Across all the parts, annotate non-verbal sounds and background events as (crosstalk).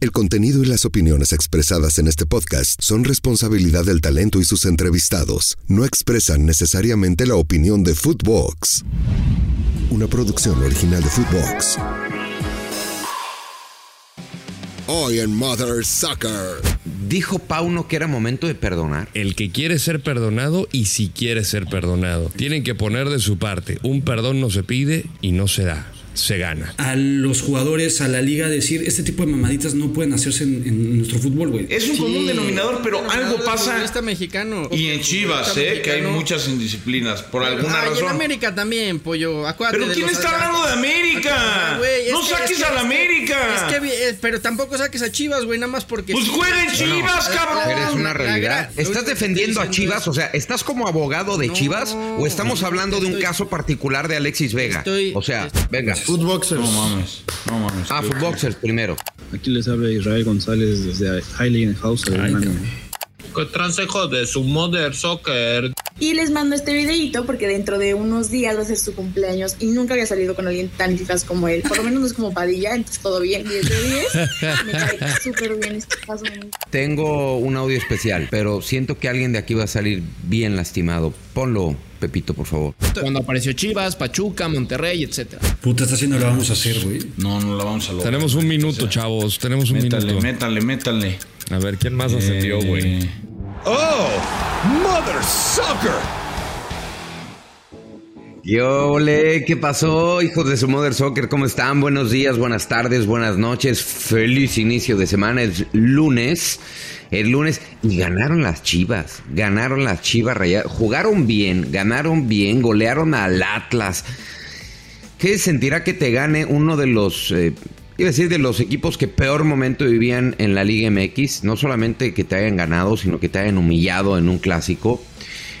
El contenido y las opiniones expresadas en este podcast son responsabilidad del talento y sus entrevistados. No expresan necesariamente la opinión de Footbox. Una producción original de Footbox. Hoy en Mother Sucker. Dijo Pauno que era momento de perdonar. El que quiere ser perdonado y si quiere ser perdonado. Tienen que poner de su parte. Un perdón no se pide y no se da se gana. A los jugadores, a la liga, decir, este tipo de mamaditas no pueden hacerse en, nuestro fútbol, güey. Es un común denominador, pero algo pasa. Está mexicano. Y en Chivas, ¿eh? Que hay muchas indisciplinas, por alguna razón. Y en América también, pollo. Acuérdate pero ¿quién está hablando de América? no saques a la América. Es que, eh, pero tampoco saques a Chivas, güey, nada más porque. Pues jueguen Chivas, cabrón. Eres una realidad. ¿Estás defendiendo a Chivas? O sea, ¿estás como abogado de Chivas? ¿O estamos hablando de un caso particular de Alexis Vega? O sea, venga. Footboxers. No mames, no mames. Ah, Footboxers primero. Aquí les habla Israel González desde Highland House, Alemania. Consejo de su Mother Soccer. Y les mando este videito porque dentro de unos días va a ser su cumpleaños y nunca había salido con alguien tan eficaz como él. Por lo menos no es como Padilla, entonces todo bien, 10 de 10. Me cae (laughs) súper bien este caso. Tengo un audio especial, pero siento que alguien de aquí va a salir bien lastimado. Ponlo, Pepito, por favor. Cuando apareció Chivas, Pachuca, Monterrey, etcétera. Puta, esta haciendo lo vamos a hacer, güey. No, no la vamos a lograr. Tenemos un minuto, chavos. Tenemos un métale, minuto. Métale, métale. A ver, ¿quién más ascendió, güey? Eh, ¡Oh! ¡Mother Soccer! Yole, ¿qué pasó, hijos de su Mother Soccer? ¿Cómo están? Buenos días, buenas tardes, buenas noches. Feliz inicio de semana. Es lunes. El lunes. Y ganaron las chivas. Ganaron las chivas rayadas. Jugaron bien, ganaron bien, golearon al Atlas. ¿Qué sentirá que te gane uno de los eh, Iba a decir de los equipos que peor momento vivían en la Liga MX, no solamente que te hayan ganado, sino que te hayan humillado en un clásico.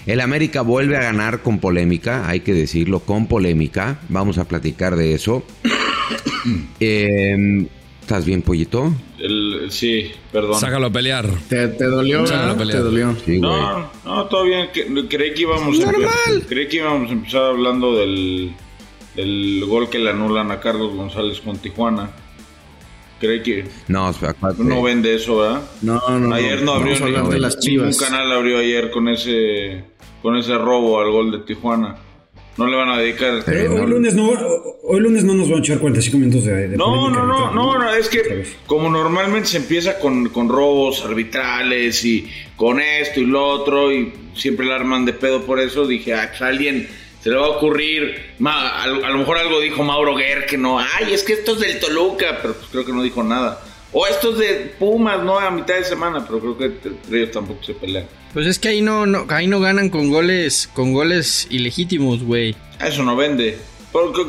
El América vuelve a ganar con polémica, hay que decirlo, con polémica. Vamos a platicar de eso. (coughs) Em, ¿Estás bien, pollito? sí, perdón. Sácalo a pelear. ¿Te, dolió? Sácalo a pelear. ¿Te dolió? no, no, todo bien. Creí que íbamos a empezar, creí que íbamos a empezar hablando del, del gol que le anulan a Carlos González con Tijuana. Cree que no, no vende eso, ¿verdad? No, no. Ayer no abrió ni, las ningún canal abrió ayer con ese con ese robo al gol de Tijuana. No le van a dedicar. hoy, lunes no, hoy lunes no nos van a echar 45 minutos de. de no, no, no, no, no, es que como normalmente se empieza con, con robos arbitrales y con esto y lo otro, y siempre la arman de pedo por eso, dije, ah, pues alguien se le va a ocurrir, a, lo mejor algo dijo Mauro Guerre que no, ay, es que esto es del Toluca, pero pues creo que no dijo nada. O esto es de Pumas, no a mitad de semana, pero creo que ellos tampoco se pelean. Pues es que ahí no, no ahí no ganan con goles, con goles ilegítimos, güey. Eso no vende.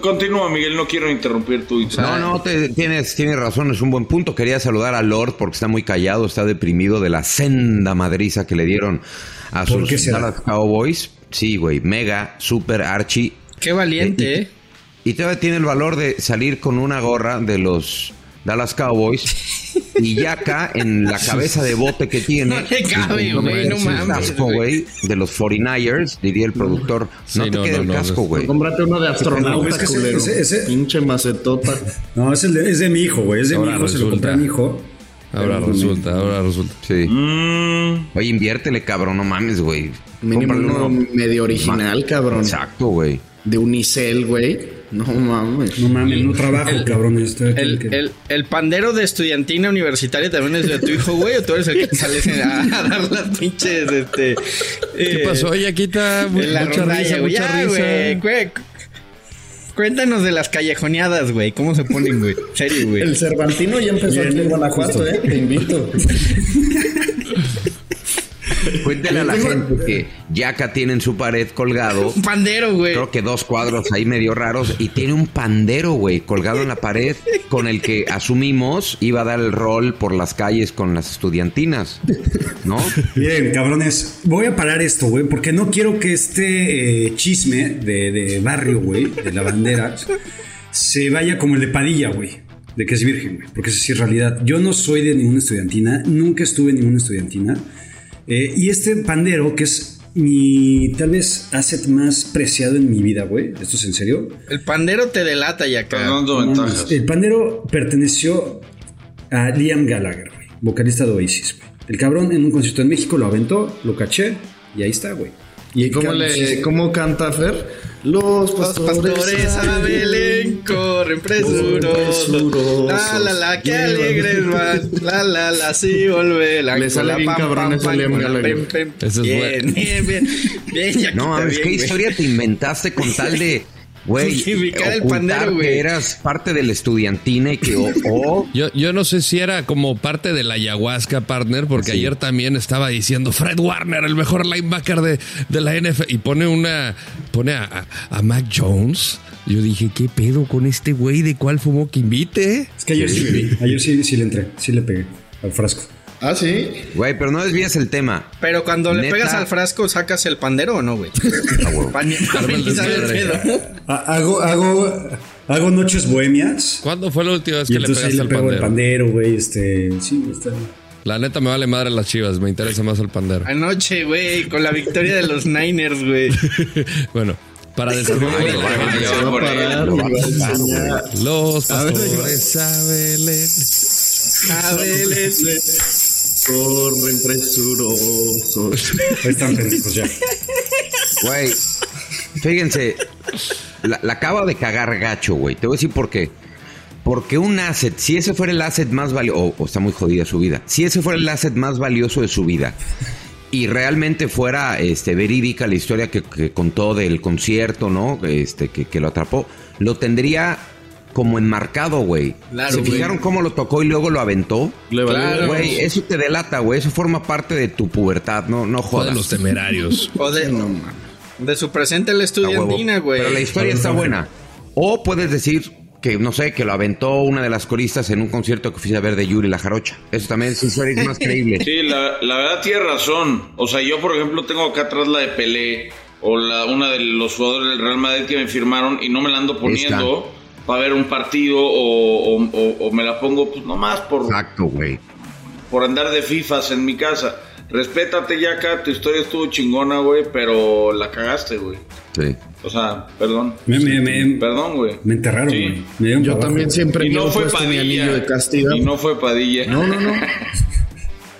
continúa, Miguel, no quiero interrumpir tu No, no, tienes, tienes razón, es un buen punto. Quería saludar a Lord porque está muy callado, está deprimido de la senda madriza que le dieron a sus Dallas Cowboys. Sí, güey, mega, super archi. Qué valiente, ¿eh? Y todavía tiene el valor de salir con una gorra de los Dallas Cowboys (laughs) y ya acá en la cabeza de bote que tiene. No le cabe, güey, no mames. casco, güey, de los 49ers, diría el productor. No te queda el casco, güey. Cómprate uno de astronauta, es culero. Ese, ese, Pinche macetota. No, es, el de, es de mi hijo, güey. Es de mi hijo, se lo compré a mi hijo. Ahora resulta, ahora resulta. Sí. Mm. Oye, inviértele, cabrón, no mames, güey. Mínimo uno medio original, cabrón. Exacto, güey. De Unicel, güey. No mames. No mames, no trabajo, cabrón. el, el, pandero de estudiantina universitaria también es de tu hijo, güey. O tú eres el que sales a, a dar las pinches, este. ¿Qué eh, pasó? Aquí está mucha risa, mucha risa. Güey, Cuéntanos de las callejoneadas, güey. ¿Cómo se ponen, güey? Serio, güey. El Cervantino ya empezó aquí en Guanajuato, ¿eh? Te invito. (laughs) Cuéntale a la gente que Yaka tiene en su pared colgado. (laughs) Un pandero, güey. Creo que dos cuadros ahí medio raros. Y tiene un pandero, güey, colgado en la pared con el que asumimos iba a dar el rol por las calles con las estudiantinas. ¿No? Bien, cabrones. Voy a parar esto, güey, porque no quiero que este eh, chisme de, de barrio, güey, de la bandera, se vaya como el de Padilla, güey de que es virgen, güey, porque eso sí es realidad. Yo no soy de ninguna estudiantina, nunca estuve en ninguna estudiantina. Eh, y este pandero, que es mi tal vez asset más preciado en mi vida, güey. ¿Esto es en serio? El pandero te delata ya acá. el pandero perteneció a Liam Gallagher, güey, vocalista de Oasis, güey. El cabrón en un concierto en México lo aventó, lo caché y ahí está, güey. ¿Y cómo, le, cómo canta Fer? Los pastores, Los pastores a Belén corren presurosos. La la la, qué alegres van. La la la, sí volverán. Le sale bien cabrón ese Liam Gallagher. Ese es Bien, bien, bien. Bien, ya No, ¿qué historia te inventaste con tal de, güey, (laughs) el pandero, güey. que eras parte de la estudiantina y que, (laughs) Yo, yo no sé si era como parte de la ayahuasca partner, porque ayer también estaba diciendo Fred Warner, el mejor linebacker de, de la NFL, y pone una, pone a, a- a Mac Jones. Yo dije, ¿qué pedo con este güey? ¿De cuál fumó que invite? Es que ayer sí, le vi, ayer sí, sí le entré, sí le pegué al frasco. Ah, sí. güey, pero no desvías el tema. Pero cuando le pegas al frasco, ¿sacas el pandero o no, güey? (laughs) (laughs) Pedo. Ha- Hago, hago, hago noches bohemias. ¿Cuándo fue la última vez que le pegaste le al pego el pandero? pandero, güey, este, sí, está. La neta me vale madre las chivas, me interesa más el pandero. Anoche, güey, con la victoria de los Niners, güey. (laughs) bueno, para desarrollar los pastores a Belén. A Belén. Corren presurosos. Ahí están pendejos ya. Güey, fíjense, la, la acaba de cagar gacho, güey. Te voy a decir por qué. Porque un asset, si ese fuera el asset más valioso, o, o está muy jodida su vida, si ese fuera el asset más valioso de su vida y realmente fuera este, verídica la historia que, que contó del concierto, ¿no? Este, que, que lo atrapó, lo tendría como enmarcado, güey. Claro, ¿Se fijaron cómo lo tocó y luego lo aventó? Claro. Güey, eso te delata, güey. Eso forma parte de tu pubertad, no, no Fue de jodas. los temerarios. (laughs) O de, de su presente en la estudiantina, güey. Pero la historia está buena. O puedes decir que, no sé, que lo aventó una de las coristas en un concierto que fui a ver de Yuri La Jarocha. Eso también es historia es más (laughs) creíble. Sí, la, la verdad tiene razón. O sea, yo, por ejemplo, tengo acá atrás la de Pelé o la, una de los jugadores del Real Madrid que me firmaron y no me la ando poniendo para ver un partido o, o- o- o me la pongo pues nomás por, Exacto, güey. por andar de fifas en mi casa. Respétate ya acá, tu historia estuvo chingona, güey, pero la cagaste, güey. Sí. O sea, perdón. Me, me, me, Perdón, güey. me enterraron, güey. Yo también siempre Y no fue mi Padilla. de. Y no fue Padilla. No, no, no. (laughs)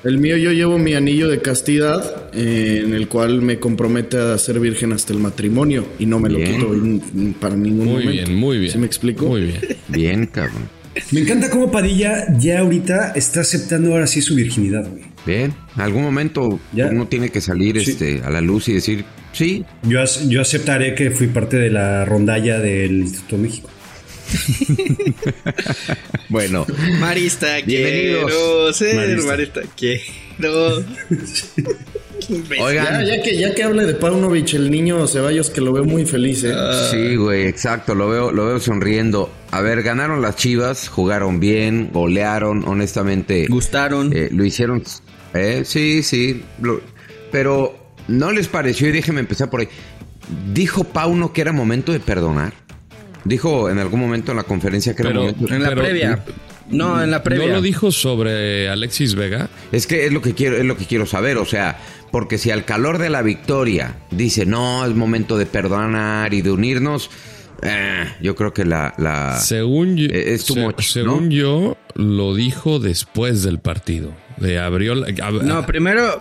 El mío yo llevo mi anillo de castidad eh, en el cual me compromete a ser virgen hasta el matrimonio y no me lo quito para ningún Muy momento. bien, muy bien. ¿Sí me explico? Muy bien. Bien, cabrón. Me encanta cómo Padilla ya ahorita está aceptando ahora sí su virginidad, güey. Bien. En algún momento Ya. uno tiene que salir Sí. este, a la luz y decir, sí, Yo, yo aceptaré que fui parte de la rondalla del Instituto de México. (laughs) bueno. Marista, Bienvenidos. quiero ser Marista. Marista, quiero. (laughs) Oigan. Ya, ya que, ya que hable de Paunovic, el niño Ceballos, que lo veo muy feliz, ¿eh? Sí, güey, exacto, lo veo, lo veo sonriendo. A ver, ganaron las Chivas, jugaron bien, golearon, honestamente. Gustaron. Eh, lo hicieron. eh, sí, sí. lo- pero no les pareció, y déjeme empezar por ahí. Dijo Pauno que era momento de perdonar. Dijo en algún momento en la conferencia que era momento. en la pero- previa. No, en la previa. ¿No lo dijo sobre Alexis Vega? Es que es lo que quiero, es lo que quiero saber, o sea, porque si al calor de la victoria dice no, es momento de perdonar y de unirnos, eh, yo creo que la, la Según, yo, Eh, es se- much, ¿no? según yo, lo dijo después del partido. Le abrió la- ab- No, primero,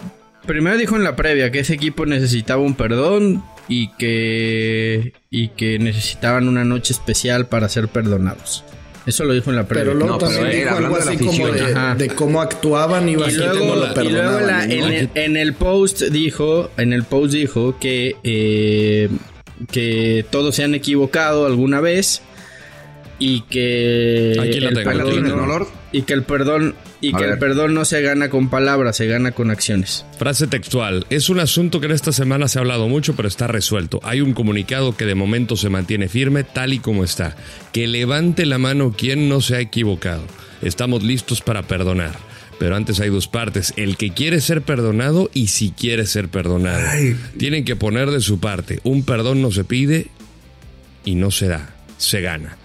primero dijo en la previa que ese equipo necesitaba un perdón y que y que necesitaban una noche especial para ser perdonados. Eso lo dijo en la previa. Pero luego No, pero también dijo algo de así como de, cómo actuaban y y así luego, cómo lo y luego la- ¿no? en, el, en el post dijo, en el post dijo que eh, que todos se han equivocado alguna vez y que Aquí la el perdón no- ¿no, y que el perdón y A que el ver. perdón no se gana con palabras, se gana con acciones. Frase textual. Es un asunto que en esta semana se ha hablado mucho, pero está resuelto. Hay un comunicado que de momento se mantiene firme tal y como está. Que levante la mano quien no se ha equivocado. Estamos listos para perdonar. Pero antes hay dos partes. El que quiere ser perdonado y si quiere ser perdonado. Tienen que poner de su parte. Un perdón no se pide y no se da. Se gana.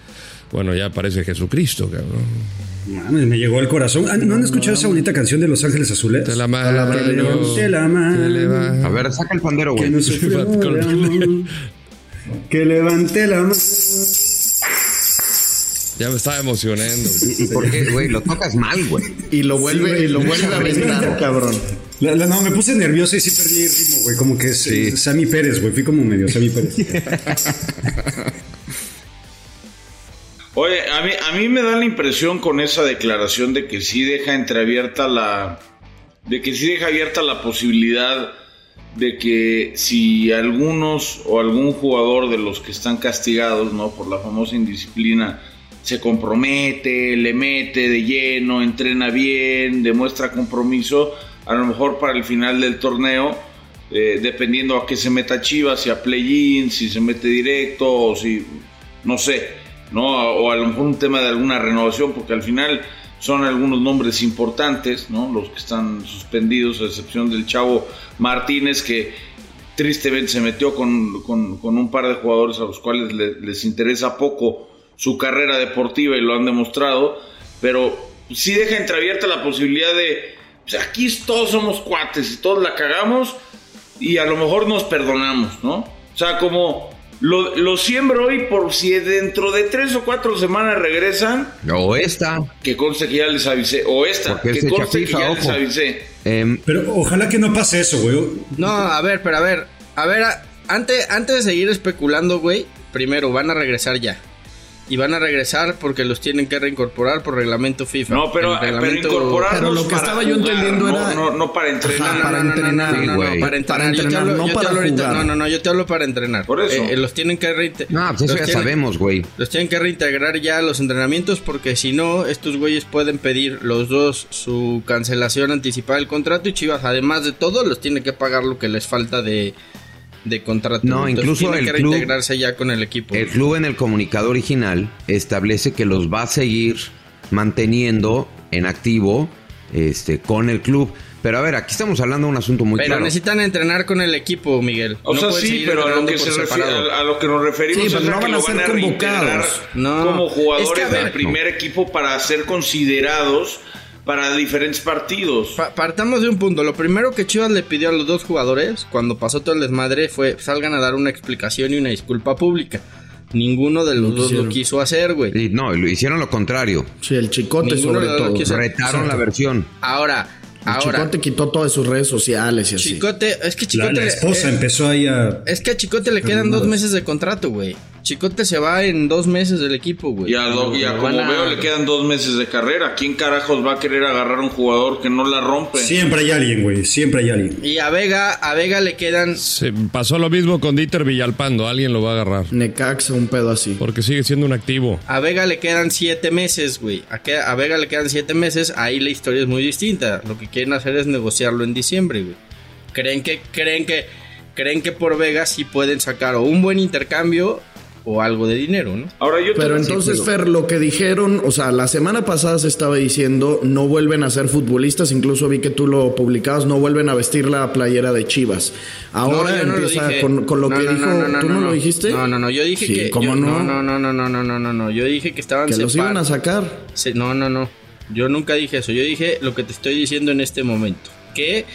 Bueno, ya aparece Jesucristo, cabrón. Mames, me llegó al corazón. Ah, ¿No han escuchado esa bonita canción de Los Ángeles Azules? Te la mano. Que levante la mano. Que A ver, saca el pandero, Que güey. no de (laughs) amor. Que levante la mano. Ya me estaba emocionando. ¿Y, y por qué, güey? Lo tocas mal, güey. Y lo vuelve, Sí, y lo vuelve a aventar, cabrón. La- la- no, me puse nervioso y sí perdí el ritmo, güey. Como que es eh, Sammy Pérez, güey. Fui como medio Sammy Pérez. (laughs) Oye, a mí, a me da la impresión con esa declaración de que sí deja entreabierta la. de que sí deja abierta la posibilidad de que si algunos o algún jugador de los que están castigados, ¿no? Por la famosa indisciplina, se compromete, le mete de lleno, entrena bien, demuestra compromiso, a lo mejor para el final del torneo, eh, dependiendo a qué se meta Chivas, si a play-in, si se mete directo, o si, no sé, ¿no? O a lo mejor un tema de alguna renovación, porque al final son algunos nombres importantes, ¿no? Los que están suspendidos, a excepción del chavo Martínez, que tristemente se metió con, un par de jugadores a los cuales le- les interesa poco su carrera deportiva y lo han demostrado, pero sí deja entreabierta la posibilidad de, pues aquí todos somos cuates y todos la cagamos y a lo mejor nos perdonamos, ¿no? O sea, como lo, lo siembro hoy por si dentro de tres o cuatro semanas regresan, O esta. que conste que ya les avisé, o esta, Porque que conste que ya les avisé. Em, Pero ojalá que no pase eso, güey. No, a ver, pero a ver, a ver, a- antes, antes de seguir especulando, güey, primero van a regresar ya. Y van a regresar porque los tienen que reincorporar por reglamento FIFA. No, pero, pero reglamento- incorporarlos Pero lo que para estaba yo jugar, entendiendo no, era- No, no para entrenar. Ajá, para no, no, no, entrenar, no, no, no, güey. para entrenar, Para hablo- no para hablo ahorita- jugar. No, no, no, yo te hablo para entrenar. Por eso. Eh, eh, los tienen que reintegrar. no, pues eso ya sabemos, güey. Los tienen que reintegrar ya a los entrenamientos porque si no, estos güeyes pueden pedir los dos su cancelación anticipada del contrato y Chivas, además de todo, los tiene que pagar lo que les falta de, de contrato. No, incluso el que club- reintegrarse ya con el equipo. El club en el comunicado original establece que los va a seguir manteniendo en activo este, con el club. Pero a ver, aquí estamos hablando de un asunto muy Pero claro. necesitan entrenar con el equipo, Miguel. O No sea, sí, pero a lo que, se refiere, a, lo que nos referimos Sí, es pero a no van a van ser convocados. No. como Es que, jugadores ver, del primer equipo para ser considerados para diferentes partidos. Pa- partamos de un punto. Lo primero que Chivas le pidió a los dos jugadores cuando pasó todo el desmadre fue salgan a dar una explicación y una disculpa pública. Ninguno de los dos lo quiso hacer, güey. Y no, lo hicieron lo contrario. Sí, el chicote Ninguno sobre todo. quiso- Retaron la versión. Ahora, El ahora, chicote quitó todas sus redes sociales y así. Chicote, es que La, Chicote. la esposa eh, empezó ahí a. es que a Chicote le quedan dos meses de contrato, güey. Chicote se va en dos meses del equipo, güey. Y a, lo- y a Lo como a- veo le quedan dos meses de carrera. ¿Quién carajos va a querer agarrar a un jugador que no la rompe? Siempre hay alguien, güey. Siempre hay alguien. Y a Vega, a Vega le quedan. Se pasó lo mismo con Dieter Villalpando. Alguien lo va a agarrar. Necaxa, un pedo así. Porque sigue siendo un activo. A Vega le quedan siete meses, güey. A, que- a Vega le quedan siete meses. Ahí la historia es muy distinta. Lo que quieren hacer es negociarlo en diciembre, güey. Creen que, creen que, creen que por Vega sí pueden sacar o un buen intercambio o algo de dinero, ¿no? Ahora yo te Pero entonces, Fer, lo que dijeron, o sea, la semana pasada se estaba diciendo, no vuelven a ser futbolistas, incluso vi que tú lo publicabas, no vuelven a vestir la playera de Chivas. Ahora No, yo no lo empieza dije. con, con lo No, que no, dijo, no, no, ¿tú no, no, no. lo dijiste? No, no, no, yo dije Sí, que. ¿cómo yo- no? No, no, no, no, no, no, no, no. Yo dije que estaban Que los iban a sacar. Se- no, no, no. Yo nunca dije eso. Yo dije lo que te estoy diciendo en este momento. Que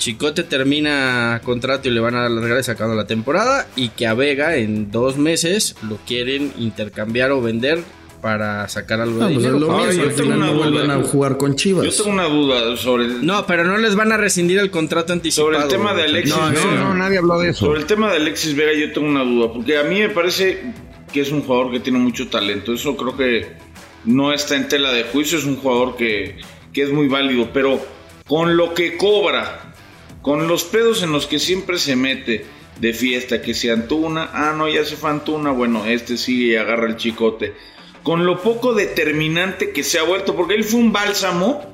Chicote termina contrato y le van a dar las regalas sacando la temporada. Y que a Vega en dos meses lo quieren intercambiar o vender para sacar algo No, de pues dinero. Ahora, yo al tengo final una no duda. vuelven a jugar con Chivas. Yo tengo una duda sobre el, No, pero no les van a rescindir el contrato anticipado. sobre el tema de. Alexis No, Vega. no, no, nadie habló de eso. Sobre el tema de Alexis Vega yo tengo una duda, porque a mí me parece que es un jugador que tiene mucho talento. Eso creo que no está en tela de juicio, es un jugador que, que es muy válido, pero con lo que cobra, con los pedos en los que siempre se mete de fiesta, que se Antuna, ah no, ya se fue Antuna, bueno, este sigue y agarra el chicote. Con lo poco determinante que se ha vuelto, porque él fue un bálsamo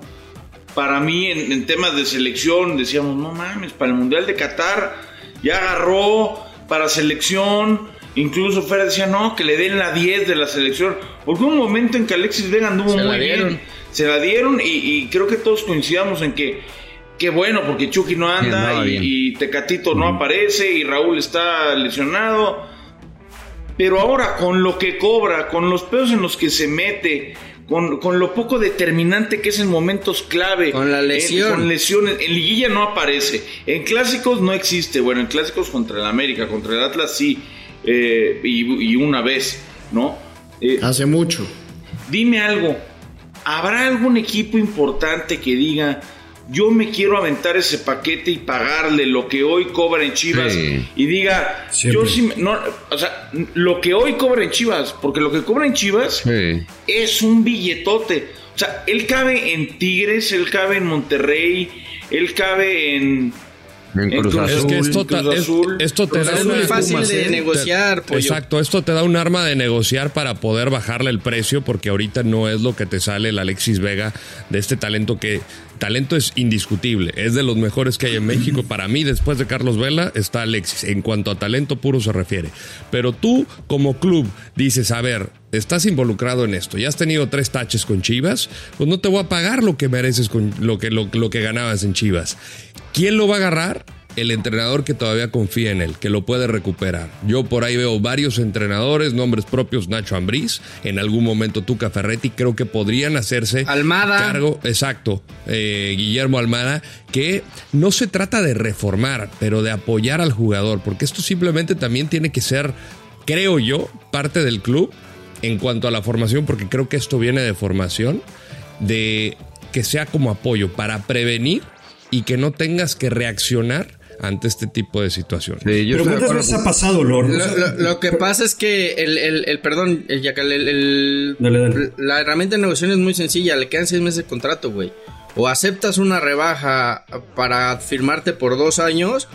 para mí en, en temas de selección decíamos, no mames, para el Mundial de Qatar ya agarró para selección. Incluso Fer decía, no, que le den la 10 de la selección. Porque hubo un momento en que Alexis Vega anduvo Se muy bien. Se la dieron y, y creo que todos coincidamos en que, qué bueno, porque Chucky no anda y, bien. y Tecatito no aparece y Raúl está lesionado. Pero ahora con lo que cobra, con los pedos en los que se mete, con, con lo poco determinante que es en momentos clave. Con la en- lesión. con lesiones. En liguilla no aparece. En clásicos no existe. Bueno, en clásicos contra el América, contra el Atlas sí. eh, y, y una vez, ¿no? Eh, Hace mucho. dime algo, ¿habrá algún equipo importante que diga, yo me quiero aventar ese paquete y pagarle lo que hoy cobra en Chivas Sí. y diga, Siempre. yo sí, me- no, o sea, lo que hoy cobra en Chivas, porque lo que cobra en Chivas Sí. es un billetote. O sea, él cabe en Tigres, él cabe en Monterrey, él cabe en... En Cruz Cruz Azul. Es que esto, Cruz ta- es- Azul. esto te da una- muy fácil Pumas, de ¿eh? negociar, Te-. Exacto, esto te da un arma de negociar para poder bajarle el precio porque ahorita no es lo que te sale el Alexis Vega de este talento que talento es indiscutible, es de los mejores que hay en México. Para mí, después de Carlos Vela, está Alexis. En cuanto a talento puro se refiere. Pero tú, como club, dices, a ver, estás involucrado en esto, ya has tenido tres taches con Chivas, pues no te voy a pagar lo que mereces con lo que, lo, lo que ganabas en Chivas. ¿Quién lo va a agarrar? El entrenador que todavía confía en él, que lo puede recuperar. Yo por ahí veo varios entrenadores, nombres propios, Nacho Ambriz, en algún momento Tuca Ferretti, creo que podrían hacerse Almada. cargo, exacto, eh, Guillermo Almada, que no se trata de reformar, pero de apoyar al jugador, porque esto simplemente también tiene que ser, creo yo, parte del club en cuanto a la formación, porque creo que esto viene de formación, de que sea como apoyo para prevenir y que no tengas que reaccionar ante este tipo de situaciones. Sí, yo Pero estoy de ¿cuántas acuerdo veces ha pasado, Lord? Lo, sea, lo- lo que pasa es que el, el- el- perdón, el, Yacal, el- el- Dale, dale. la herramienta de negociación es muy sencilla, le quedan seis meses de contrato, güey. O aceptas una rebaja para firmarte por dos años,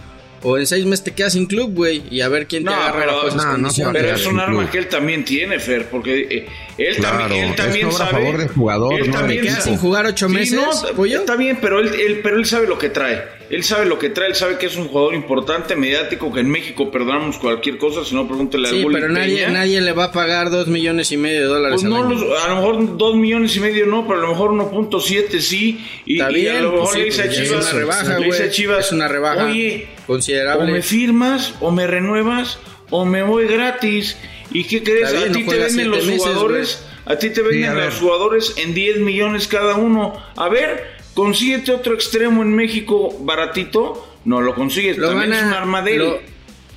o en seis meses te quedas sin club, güey, y a ver quién te No, agarra pero- esas no, no. Pero es un arma club. que él también tiene, Fer, porque eh, él Claro, también, él es también obra a sabe. favor del jugador, él no también. ¿Quedas sin jugar ocho Sí, meses, no, pollo? Está bien, pero él, él- pero él sabe lo que trae. Él sabe lo que trae, él sabe que es un jugador importante, mediático, que en México perdonamos cualquier cosa, si no pregúntele al Sí, pero nadie, nadie le va a pagar dos millones y medio de dólares Pues al no, año. los- a lo mejor dos millones y medio no, pero a lo mejor 1.7 sí. Y, Está y bien, a lo mejor pues sí, le dice a pues ya es Chivas, una rebaja, le dice a güey. Chivas, Es una rebaja Oye, considerable. o me firmas, o me renuevas, o me voy gratis. ¿Y qué crees? Bien, a ti no te venden los meses, jugadores, a ti te venden a ver. los jugadores en 10 millones cada uno. A ver, consíguete otro extremo en México baratito. No lo consigues, Lo también van, es un a, lo,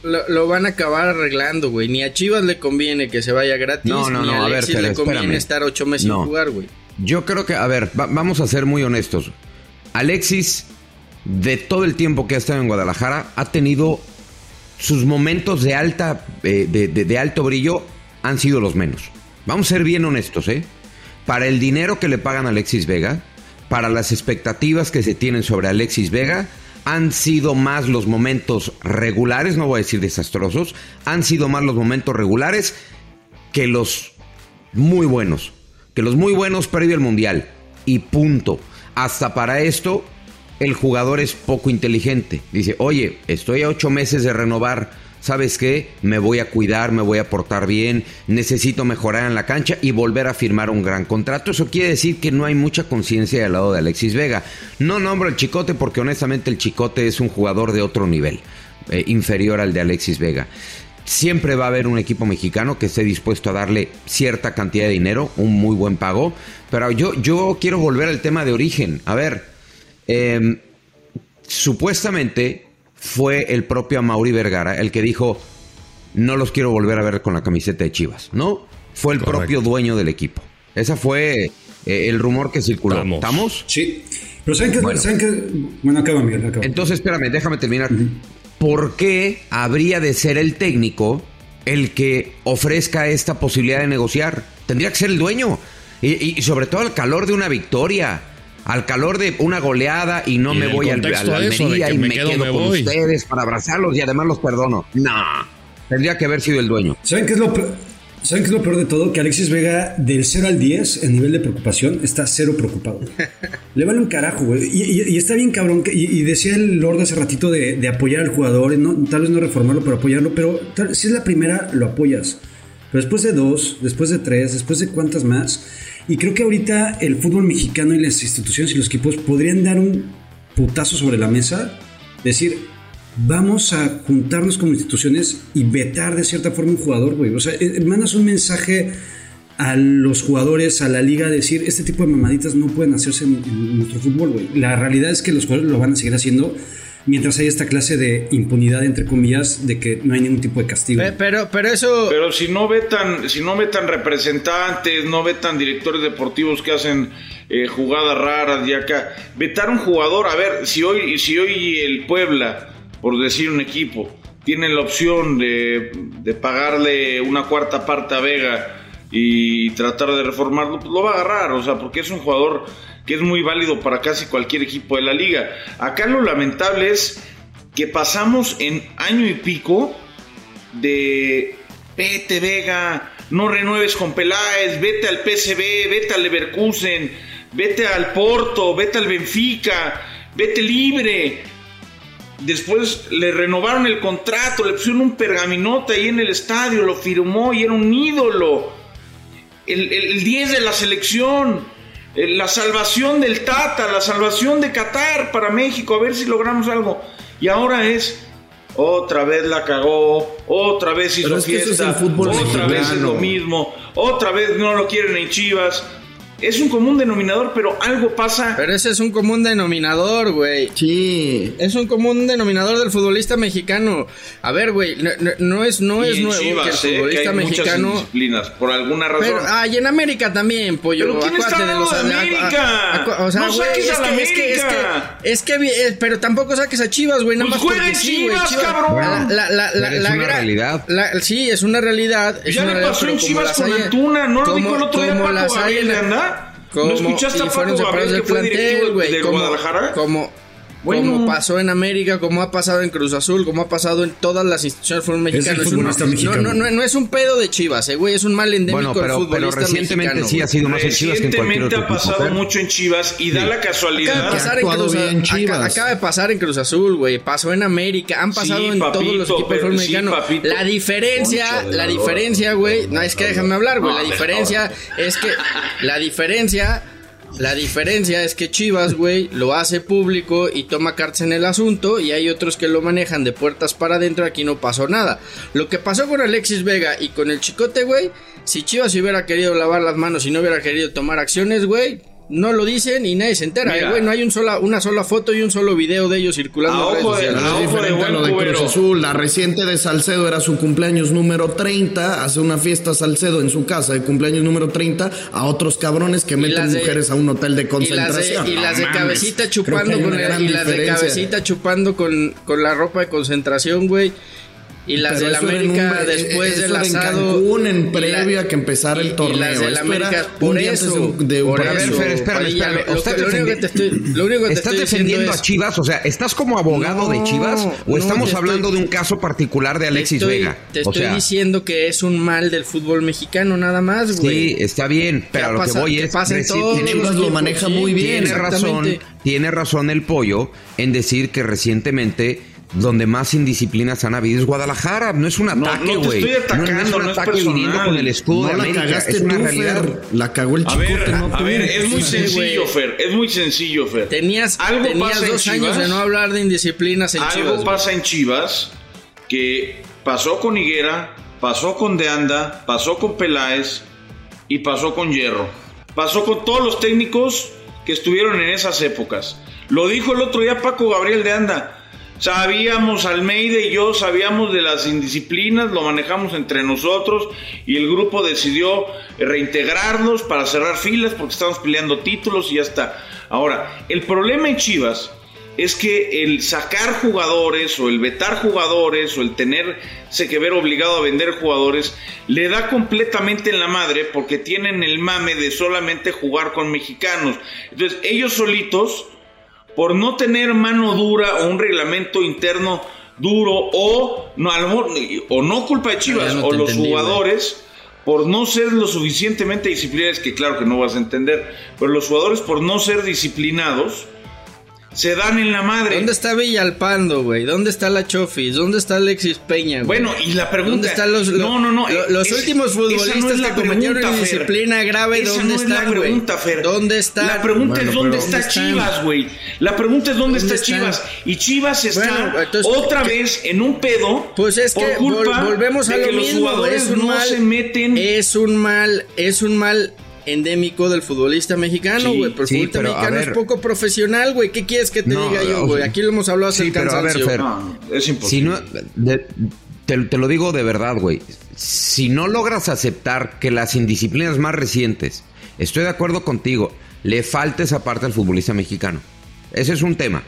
lo- lo van a acabar arreglando, güey. Ni a Chivas le conviene que se vaya gratis, No, no, ni no, a a ver, le conviene espérame. estar ocho meses No. sin jugar, güey. Yo creo que, a ver, va- vamos a ser muy honestos. Alexis, de todo el tiempo que ha estado en Guadalajara, ha tenido sus momentos de alta, eh, de, de- de alto brillo, han sido los menos. Vamos a ser bien honestos, ¿eh? Para el dinero que le pagan a Alexis Vega, para las expectativas que se tienen sobre Alexis Vega, han sido más los momentos regulares, no voy a decir desastrosos, han sido más los momentos regulares que los muy buenos. Que los muy buenos previo al mundial. Y punto. Hasta para esto, el jugador es poco inteligente. Dice, oye, estoy a ocho meses de renovar. ¿Sabes qué? Me voy a cuidar, me voy a portar bien, necesito mejorar en la cancha y volver a firmar un gran contrato. Eso quiere decir que no hay mucha conciencia del lado de Alexis Vega. No nombro al Chicote porque honestamente el Chicote es un jugador de otro nivel, eh, inferior al de Alexis Vega. Siempre va a haber un equipo mexicano que esté dispuesto a darle cierta cantidad de dinero, un muy buen pago. Pero yo, yo quiero volver al tema de origen. A ver, em, supuestamente fue el propio Mauri Vergara el que dijo, no los quiero volver a ver con la camiseta de Chivas, ¿no? Fue el Correcto. propio dueño del equipo. Ese fue eh, el rumor que circuló. Estamos. ¿Estamos? Sí. Pero ¿saben qué? Bueno. ¿saben qué? Bueno, acaba, Miguel, acaba. Entonces, espérame, déjame terminar. ¿Por qué habría de ser el técnico el que ofrezca esta posibilidad de negociar? Tendría que ser el dueño. Y, y sobre todo al calor de una victoria. Al calor de una goleada y no Y me voy al, al Almería y me me quedo, quedo, me con voy. ustedes para abrazarlos y además los perdono. No. Tendría que haber sido el dueño. ¿Saben qué es lo peor? ¿Saben qué es lo peor de todo? Que Alexis Vega, del 0 al 10, en nivel de preocupación, está cero preocupado. (laughs) Le vale un carajo, güey. Y, y- y está bien cabrón. que- y, y decía el Lord hace ratito de, de apoyar al jugador, no, tal vez no reformarlo, pero apoyarlo. Pero tal- si es la primera, lo apoyas. Pero después de dos, después de tres, después de cuántas más. Y creo que ahorita el fútbol mexicano y las instituciones y los equipos podrían dar un putazo sobre la mesa. Decir, vamos a juntarnos como instituciones y vetar de cierta forma un jugador, güey. O sea, eh, mandas un mensaje a los jugadores, a la liga, decir, este tipo de mamaditas no pueden hacerse en, en nuestro fútbol, güey. La realidad es que los jugadores lo van a seguir haciendo, mientras hay esta clase de impunidad, entre comillas, de que no hay ningún tipo de castigo. Pe- Pero, pero eso. Pero si no vetan, si no vetan representantes, no vetan directores deportivos que hacen eh, jugadas raras y acá, vetar un jugador, a ver, si hoy, si hoy el Puebla, por decir un equipo, tiene la opción de, de pagarle una cuarta parte a Vega y tratar de reformarlo, pues lo va a agarrar, o sea, porque es un jugador que es muy válido para casi cualquier equipo de la liga. Acá lo lamentable es que pasamos en año y pico de vete Vega, no renueves con Peláez, vete al PSV, vete al Leverkusen, vete al Porto, vete al Benfica, vete libre. Después le renovaron el contrato, le pusieron un pergaminote ahí en el estadio, lo firmó y era un ídolo. El, el- el 10 de la selección, la salvación del Tata, la salvación de Qatar para México, a ver si logramos algo. Y ahora es, otra vez la cagó, otra vez hizo Pero es que ese es fiesta, el fútbol otra vez es lo mismo, otra vez no lo quieren en Chivas. Es un común denominador, pero algo pasa. Pero ese es un común denominador, güey. Sí. Es un común denominador del futbolista mexicano. A ver, güey, no, es, no Y es nuevo Chivas, que el eh, futbolista que hay mexicano. indisciplinas, por alguna razón. Pero, ah, y en América también, pollo. ¿Pero quién está Acuérdate hablando de América? o sea, No güey, saques es a la que, es que, es que, es que, eh, pero tampoco saques a Chivas, güey, nada Pues más juega porque en sí, güey. Chivas, cabrón. La, la, la, es la una gra- realidad. la- sí, es una realidad. es Ya una le realidad, pasó pero en Chivas con Antuna, ¿no lo dijo el otro día Paco Gabriel de como- ¿No escuchaste a Paco Gabriel del que fue plantel, directivo güey, de como, Guadalajara? como, Bueno. como pasó en América, como ha pasado en Cruz Azul, como ha pasado en todas las instituciones del fútbol mexicano. el un- futbolista no, mexicano. no, no, no es un pedo de Chivas, eh, güey, es un mal endémico Bueno, del pero, futbolista recientemente mexicano, sí ha sido más en Chivas que en cualquier Recientemente otro ha equipo. pasado mucho en Chivas y da la Acaba de casualidad. pasar en actuado Cruz bien Azul. Chivas. Acaba, acaba de pasar en Cruz Azul, güey. Pasó en América. Han pasado Sí, en todos los equipos del fútbol sí, mexicano. papito. la diferencia, la diferencia, güey. No, es que déjame hablar, güey. No, La diferencia es que. La diferencia. La diferencia es que Chivas, güey, lo hace público y toma cartas en el asunto y hay otros que lo manejan de puertas para adentro, aquí no pasó nada. Lo que pasó con Alexis Vega y con el Chicote, güey, si Chivas hubiera querido lavar las manos y no hubiera querido tomar acciones, güey, no lo dicen y nadie se entera, Mira. eh, güey, no hay un sola, una sola foto y un solo video de ellos circulando A en redes ojo de- sociales. a Es ojo de diferente a buen lo de Cruz. Azul. La reciente de Salcedo era su cumpleaños número 30. Hace una fiesta Salcedo en su casa de cumpleaños número 30 a otros cabrones que meten de- mujeres a un hotel de Y las de, concentración. y las de cabecita chupando hay con una el- gran y las de diferencia. cabecita chupando con, con la ropa de concentración, güey. Y las del en América un- después del en asado. Cancún, en la- previa a que empezara el y- y torneo. las del América, por eso. de un- de un por. A ver, Fer, espérame, espérame. lo- lo Estás que- lo único que te estoy, lo único que te ¿Estás estoy defendiendo es- a Chivas? O sea, ¿estás como abogado de No, Chivas? ¿O no, estamos te hablando estoy- de un caso particular de Te Alexis estoy, Vega? Te o estoy sea, diciendo que es un mal del fútbol mexicano, nada más, güey. sí, está bien, pero a lo que pasado- voy que es... pasa en reci- todos Chivas lo maneja muy bien. Tiene razón, tiene razón el pollo en decir que recientemente donde más indisciplinas han habido es Guadalajara. No es un No, ataque, no te güey. estoy atacando, no, es un no es ataque personal. viniendo con el escudo No la América. cagaste Es una tú, realidad. Fer. La cagó el A chicote, ver, no a ver, es muy sencillo. Fer. Es muy sencillo, Fer. Tenías, Algo tenías pasa en dos años de no hablar de indisciplinas en Algo Chivas. güey. pasa en Chivas que pasó con Higuera, pasó con De Anda, pasó con Peláez y pasó con Hierro. Pasó con todos los técnicos que estuvieron en esas épocas. Lo dijo el otro día Paco Gabriel de Anda. Sabíamos, Almeida y yo sabíamos de las indisciplinas, lo manejamos entre nosotros y el grupo decidió reintegrarnos para cerrar filas porque estamos peleando títulos y ya está. Ahora, el problema en Chivas es que el sacar jugadores o el vetar jugadores o el tenerse que ver obligado a vender jugadores le da completamente en la madre porque tienen el mame de solamente jugar con mexicanos. Entonces ellos solitos, por no tener mano dura o un reglamento interno duro o no, a lo mejor, o no culpa de Chivas no o los entendí, güey. jugadores por no ser lo suficientemente disciplinados, que claro que no vas a entender, pero los jugadores por no ser disciplinados, se dan en la madre. ¿Dónde está Villalpando, güey? ¿Dónde está la Chofis? ¿Dónde está Alexis Peña, güey? Bueno, y la pregunta... ¿Dónde están los, no, no, no. lo- los es- últimos no futbolistas es la que cometieron pregunta, indisciplina grave? Esa ¿Dónde no es están, la güey? pregunta, Fer. ¿Dónde están? La pregunta Bueno, es dónde está. Chivas, güey. La pregunta es dónde, ¿Dónde está están? Chivas. Y Chivas está Bueno, entonces, otra vez en un pedo. Pues es por que culpa vol- volvemos a de lo que los mismo, jugadores Es un no mal, se meten. es un mal, es un mal endémico del futbolista mexicano, Sí, güey. pero el sí, futbolista pero, a mexicano es poco profesional, güey. ¿Qué quieres que te No, diga yo, güey? Aquí lo hemos hablado hasta sí, el pero a ver, cansancio. Fer, No, es Si imposible. no, de- te, te lo digo de verdad, güey. Si no logras aceptar que las indisciplinas más recientes, estoy de acuerdo contigo, le falta esa parte al futbolista mexicano. Ese es un tema.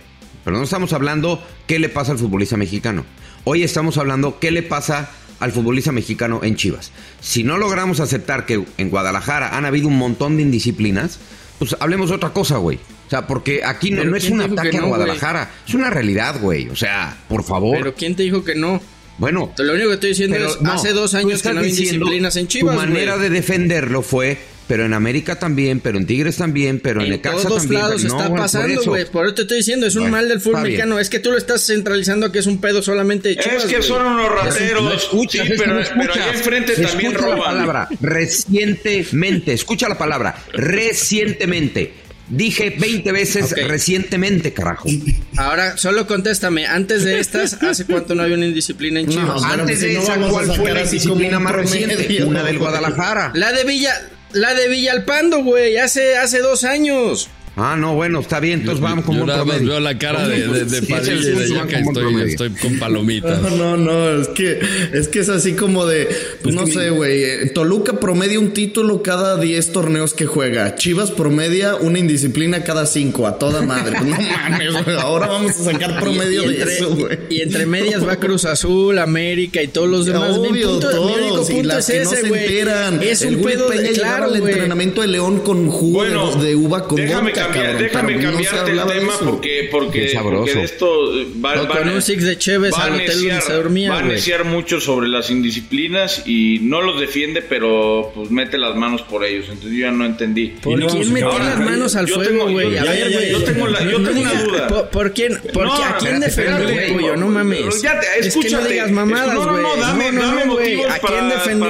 Pero no estamos hablando qué le pasa al futbolista mexicano. Hoy estamos hablando qué le pasa al futbolista mexicano en Chivas. Si no logramos aceptar que en Guadalajara han habido un montón de indisciplinas, pues hablemos de otra cosa, güey. O sea, porque aquí no, es ¿quién un ataque a no? Guadalajara, es una realidad, güey. O sea, por favor. Pero ¿quién te dijo que no? Bueno, Lo único que estoy diciendo es, no, hace dos años que no hay diciendo, disciplinas en Chivas, Tu manera de defenderlo fue, pero en América también, pero en Tigres también, pero en En Necaxa todos también. lados pero no, está bueno, pasando, por güey. Por eso te estoy diciendo, es un Bueno, mal del fútbol bien. mexicano. Es que tú lo estás centralizando a que es un pedo solamente de Chivas, Es que güey. son unos rateros. No escuchas, sí, pero, no pero escuchas. allá enfrente también Escucha la roban. palabra recientemente. Escucha la palabra recientemente. Dije 20 veces Ok. recientemente, carajo. Ahora, solo contéstame, antes de estas, ¿hace cuánto no había una indisciplina en Chivas? pero Antes si de no esa, ¿cuál fue la así como disciplina un más reciente? Una del. Guadalajara. La de Villa, la de Villalpando, güey, hace, hace dos años. Ah, no, bueno, está bien. Entonces vamos como Yo un nada más promedio. veo la cara de, de, de Sí, Padilla de sí, ella que estoy, con palomitas. No, (laughs) no, no, es que es que es así como de, pues no sé, güey. eh, Toluca promedia un título cada 10 torneos que juega. Chivas promedia una indisciplina cada 5, a toda madre. Pues (laughs) no mames, güey. Ahora vamos a sacar promedio y, de entre, eso, güey. y entre medias va Cruz Azul, América y todos los demás. Mi Obvio, mi único todos. Y las es que no se enteran. Es El un Guri pedo Peña de claro, güey. entrenamiento de León con jugo de- Bueno, de, uva con déjame vodka, cambiar, cabrón, déjame pero no cambiarte el tema porque, porque, porque de esto eh, va, O va- con un six de Cheves va a al hotel donde neciar- se dormía, va a neciar mucho sobre las indisciplinas y no los defiende, pero pues mete las manos por ellos. Entonces yo ya no entendí. ¿Por no, quién sí, metió las manos al yo fuego, tengo- güey? yo- A ver, güey. yo tengo la- yo no tengo una duda. ¿Por, por quién? ¿Por No, qué- ¿A quién defendió, güey? No mames. Ya te- es que no escúchate. digas mamadas, no, no, güey. no, dame, no, dame no, güey. motivos ¿A quién defendí?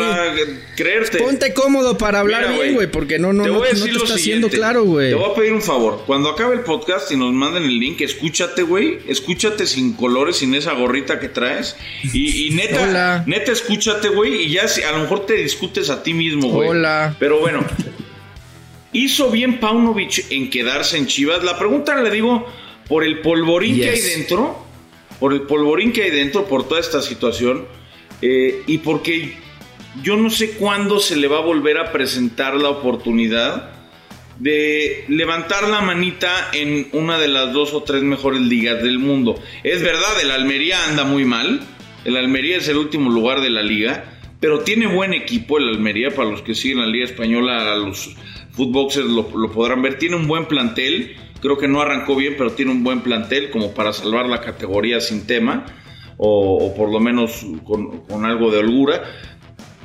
creerte. Ponte cómodo para hablar bien, güey, porque no, no, te no, no te lo está haciendo claro, güey. Te voy a pedir un favor. Cuando acabe el podcast y nos manden el link, escúchate, güey. Escúchate sin colores, sin esa gorrita que traes. Y, y neta, Hola. neta, escúchate, güey. Y ya si- a lo mejor te discutes a ti mismo, güey. Hola. Pero bueno. ¿Hizo bien Paunovic en quedarse en Chivas? La pregunta le digo por el polvorín que hay dentro. Por el polvorín que hay dentro, por toda esta situación. eh, y porque yo no sé cuándo se le va a volver a presentar la oportunidad de levantar la manita en una de las dos o tres mejores ligas del mundo. Es verdad, el Almería anda muy mal. El Almería es el último lugar de la liga. Pero tiene buen equipo el Almería. Para los que siguen la Liga Española, los footboxers lo, podrán ver. Tiene un buen plantel. Creo que no arrancó bien, pero tiene un buen plantel como para salvar la categoría sin tema. O, por lo menos con algo de holgura.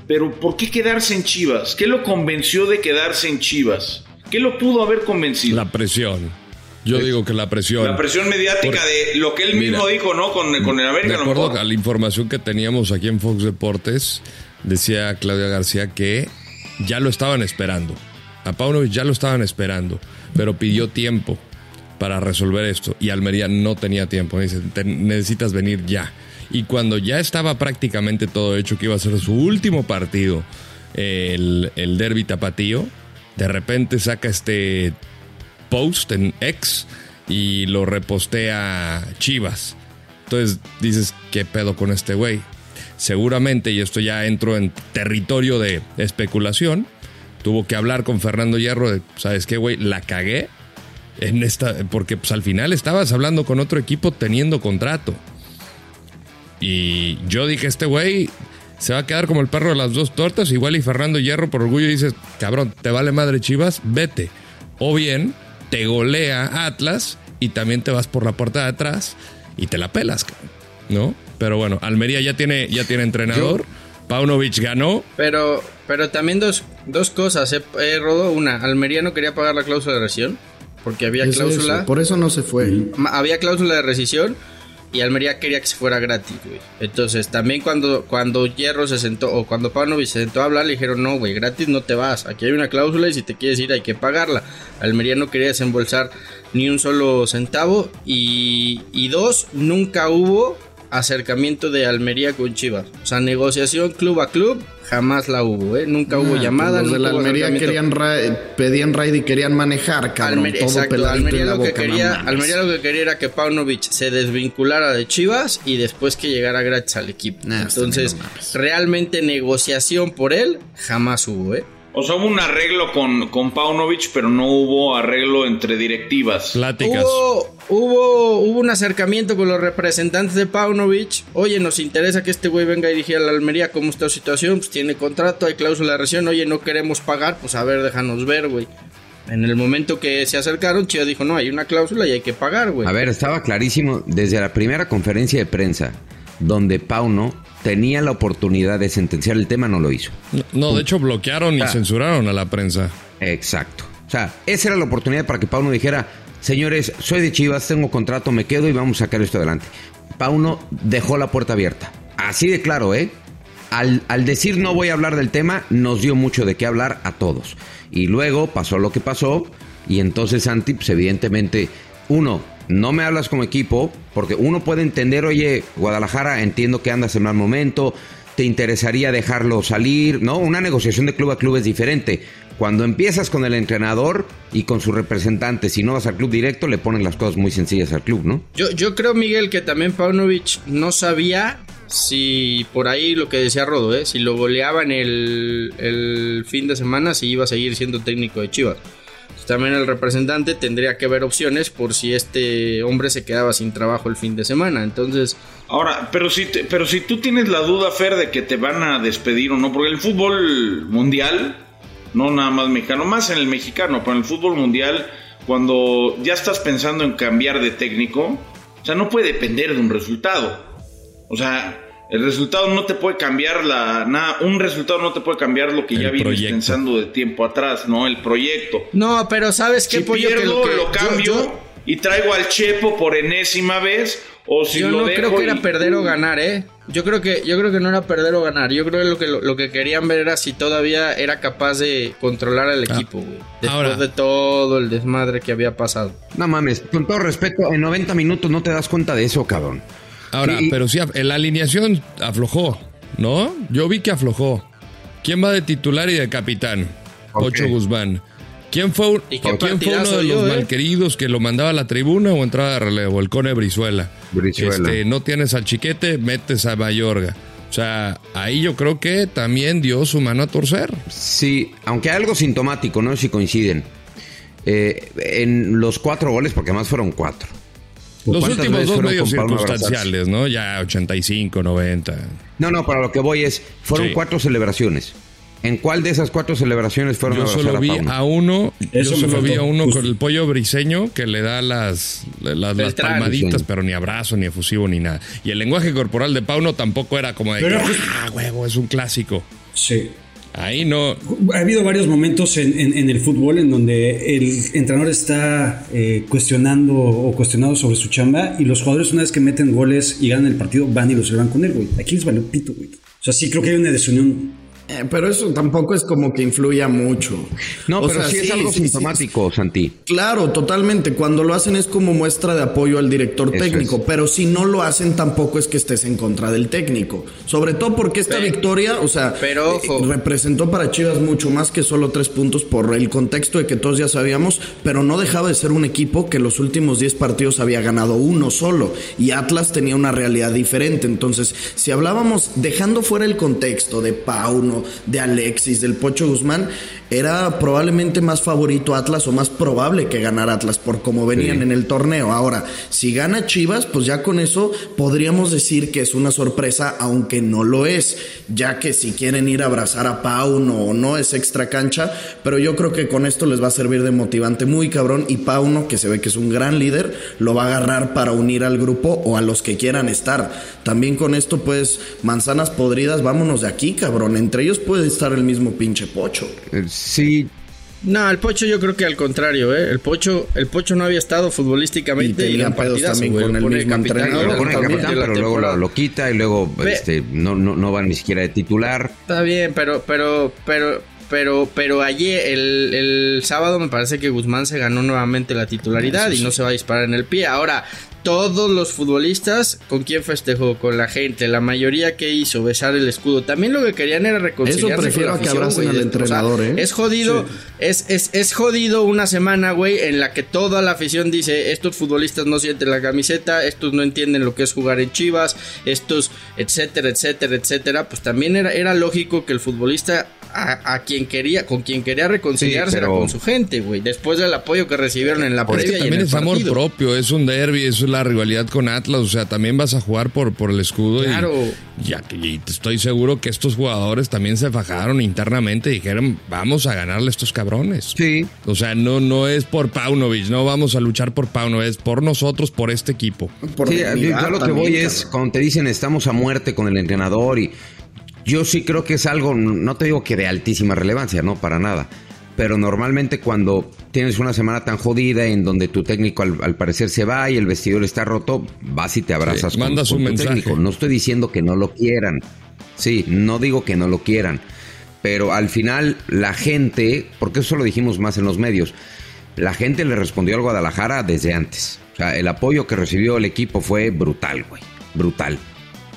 Pero ¿por qué quedarse en Chivas? ¿Qué lo convenció de quedarse en Chivas? ¿Qué lo pudo haber convencido? La presión. Yo digo que la presión. La presión mediática Por- de lo que él mismo Mira, dijo, ¿no? Con, con el América. De acuerdo a la información que teníamos aquí en Fox Deportes, decía Claudia García que ya lo estaban esperando. A Paunovic ya lo estaban esperando, pero pidió tiempo para resolver esto y Almería no tenía tiempo. Dice, "Te- necesitas venir ya. Y cuando ya estaba prácticamente todo hecho, que iba a ser su último partido, el, el derby tapatío, de repente saca este post en X y lo repostea Chivas. Entonces dices, ¿qué pedo con este güey? Seguramente, y esto ya entro en territorio de especulación, tuvo que hablar con Fernando Hierro de, ¿sabes qué, güey? La cagué en esta, porque pues al final estabas hablando con otro equipo teniendo contrato. Y yo dije, este güey se va a quedar como el perro de las dos tortas, igual y Fernando Hierro por orgullo dices, cabrón, te vale madre Chivas, vete. O bien te golea Atlas y también te vas por la puerta de atrás y te la pelas, ¿no? Pero bueno, Almería ya tiene, ya tiene entrenador. Paunovic ganó. Pero, pero también dos, dos cosas, eh, eh, Rodo. Una, Almería no quería pagar la cláusula de rescisión, porque había Es cláusula, eso, por eso no se fue. había cláusula de rescisión y Almería quería que se fuera gratis, güey. Entonces, también cuando, cuando Hierro se sentó, o cuando Paunovic se sentó a hablar, le dijeron, no, güey, gratis no te vas. Aquí hay una cláusula y si te quieres ir hay que pagarla. Almería no quería desembolsar ni un solo centavo. Y, y dos, nunca hubo acercamiento de Almería con Chivas. O sea, negociación club a club, jamás la hubo, ¿eh? Nunca hubo Ah, llamada. Los de la Almería querían ra- pedían raid y querían manejar, cabrón. Todo exacto, Almería lo, que boca, no quería. Almería lo que quería era que Paunovic se desvinculara de Chivas y después que llegara gratis al equipo. Nah, Entonces, realmente negociación por él jamás hubo, ¿eh? O sea, hubo un arreglo con, con Paunovic, pero no hubo arreglo entre directivas. Pláticas. Hubo, hubo, hubo un acercamiento con los representantes de Paunovic. Oye, nos interesa que este güey venga a dirigir a la Almería. ¿Cómo está su situación? Pues tiene contrato, hay cláusula de rescisión. Oye, no queremos pagar. Pues a ver, déjanos ver, güey. En el momento que se acercaron, Chivas dijo, no, hay una cláusula y hay que pagar, güey. A ver, estaba clarísimo desde la primera conferencia de prensa donde Pauno tenía la oportunidad de sentenciar el tema, no lo hizo. No, de hecho bloquearon y Ah. censuraron a la prensa. Exacto. O sea, esa era la oportunidad para que Pauno dijera, señores, soy de Chivas, tengo contrato, me quedo y vamos a sacar esto adelante. Pauno dejó la puerta abierta. Así de claro, ¿eh? Al, al decir no voy a hablar del tema, nos dio mucho de qué hablar a todos. Y luego pasó lo que pasó y entonces Santi, pues evidentemente, uno, no me hablas como equipo, porque uno puede entender, oye, Guadalajara, entiendo que andas en mal momento, te interesaría dejarlo salir, ¿no? Una negociación de club a club es diferente. Cuando empiezas con el entrenador y con sus representantes, si no vas al club directo, le ponen las cosas muy sencillas al club, ¿no? Yo, yo creo, Miguel, que también Paunovic no sabía si por ahí lo que decía Rodo, ¿eh? si lo goleaban el, el fin de semana, si iba a seguir siendo técnico de Chivas. Entonces, También el representante tendría que ver opciones por si este hombre se quedaba sin trabajo el fin de semana. Entonces, Ahora, pero si, pero si tú tienes la duda, Fer, de que te van a despedir o no, porque el fútbol mundial, no nada más mexicano, más en el mexicano, pero en el fútbol mundial, cuando ya estás pensando en cambiar de técnico, o sea, no puede depender de un resultado. O sea, el resultado no te puede cambiar la nada, un resultado no te puede cambiar lo que El ya vienes proyecto. pensando de tiempo atrás, ¿no? El proyecto. no, pero ¿sabes qué Si pollo? Que pierdo, lo que- lo cambio yo- y traigo al Chepo por enésima vez. O si Yo lo no dejo creo que era perder o ganar, ¿eh? Yo creo que, yo creo que no era perder o ganar. Yo creo que lo que, lo, que querían ver era si todavía era capaz de controlar al equipo, güey. Después Ahora- de todo el desmadre que había pasado. No mames, con todo respeto, en 90 minutos no te das cuenta de eso, cabrón. Ahora, Y- pero sí, la alineación aflojó, ¿no? Yo vi que aflojó. ¿Quién va de titular y de capitán? Ok. Pocho Guzmán. ¿Quién fue, un- ¿Y qué ¿quién fue uno de los eh? malqueridos que lo mandaba a la tribuna o entraba de relevo? El Cone Brizuela. Brizuela. Este, no tienes al chiquete, metes a Mayorga. O sea, ahí yo creo que también dio su mano a torcer. Sí, aunque hay algo sintomático, no sé si coinciden. Eh, en los cuatro goles, porque además fueron cuatro. Los ¿Cuántas últimos dos medios circunstanciales, ¿no? Ya 85, 90. No, no, para lo que voy es, fueron Sí. cuatro celebraciones. ¿En cuál de esas cuatro celebraciones fueron a Yo solo a vi a uno, Eso yo solo vi a uno justo. con el pollo briseño que le da las, las, palmaditas, pero ni abrazo, ni efusivo, ni nada. Y el lenguaje corporal de Pauno tampoco era como de Pero que, ah, huevo, es un clásico. Sí. Ahí no. Ha habido varios momentos en, en- en el fútbol en donde el entrenador está eh, cuestionando o cuestionado sobre su chamba y los jugadores una vez que meten goles y ganan el partido van y lo celebran con él, güey. Aquí les valió pito, güey. O sea, sí creo que hay una desunión. Eh, pero eso tampoco es como que influya mucho. No, O pero sea, sí, es algo sí, sí, sintomático, Santi. Claro, totalmente. Cuando lo hacen es como muestra de apoyo al director Eso técnico, es. pero si no lo hacen tampoco es que estés en contra del técnico. Sobre todo porque esta Pero- victoria, o sea, pero eh, ojo. representó para Chivas mucho más que solo tres puntos por el contexto de que todos ya sabíamos, pero no dejaba de ser un equipo que los últimos 10 partidos había ganado uno solo y Atlas tenía una realidad diferente. Entonces, si hablábamos dejando fuera el contexto de Pauno, de Alexis, del Pocho Guzmán, era probablemente más favorito Atlas o más probable que ganara Atlas por cómo venían Sí. en el torneo. Ahora, si gana Chivas, pues ya con eso podríamos decir que es una sorpresa, aunque no lo es, ya que si quieren ir a abrazar a Pauno o no es extra cancha, pero yo creo que con esto les va a servir de motivante muy cabrón y Pauno, que se ve que es un gran líder, lo va a agarrar para unir al grupo o a los que quieran estar. También con esto, pues, manzanas podridas, vámonos de aquí, cabrón. Entre ellos puede estar el mismo pinche pocho. Sí, No, el Pocho yo creo que al contrario, ¿eh? El Pocho, el Pocho no había estado futbolísticamente y era pedos también con el mismo entrenador, lo pone campeón capitán, pero luego lo, quita y luego Ve- este, no, no, no va ni siquiera de titular. Está bien, pero, pero, pero, pero, pero ayer, el, el sábado me parece que Guzmán se ganó nuevamente la titularidad y no se va a disparar en el pie. Ahora, todos los futbolistas, ¿con quién festejó? Con la gente, la mayoría que hizo, besar el escudo. También lo que querían era reconciliarse Eso prefiero con la que abracen al entrenador, ¿eh? Es jodido, es, es, es jodido una semana, güey, en la que toda la afición dice, estos futbolistas no sienten la camiseta, estos no entienden lo que es jugar en Chivas, estos, etcétera, etcétera, etcétera. Pues también era, era lógico que el futbolista a, a quien quería, con quien quería reconciliarse Sí, pero- era con su gente, güey. Después del apoyo que recibieron en la previa y en también el es amor propio, es un derby, es la rivalidad con Atlas, o sea, también vas a jugar por, por el escudo. y- Claro. Ya, y estoy seguro que estos jugadores también se fajaron internamente y dijeron, vamos a ganarle a estos cabrones. Sí. O sea, no, no es por Paunovic, no vamos a luchar por Paunovic, es por nosotros, por este equipo. Por Sí, yo, lo que también, voy es, cuando te dicen estamos a muerte con el entrenador y yo sí creo que es algo, no te digo que de altísima relevancia, no, para nada. Pero normalmente cuando tienes una semana tan jodida en donde tu técnico al, al parecer se va y el vestidor está roto, vas y te abrazas Sí, mandas con, un con tu mensaje. técnico. No estoy diciendo que no lo quieran. Sí, no digo que no lo quieran. Pero al final la gente, porque eso lo dijimos más en los medios, la gente le respondió al Guadalajara desde antes. O sea, el apoyo que recibió el equipo fue brutal, güey. Brutal.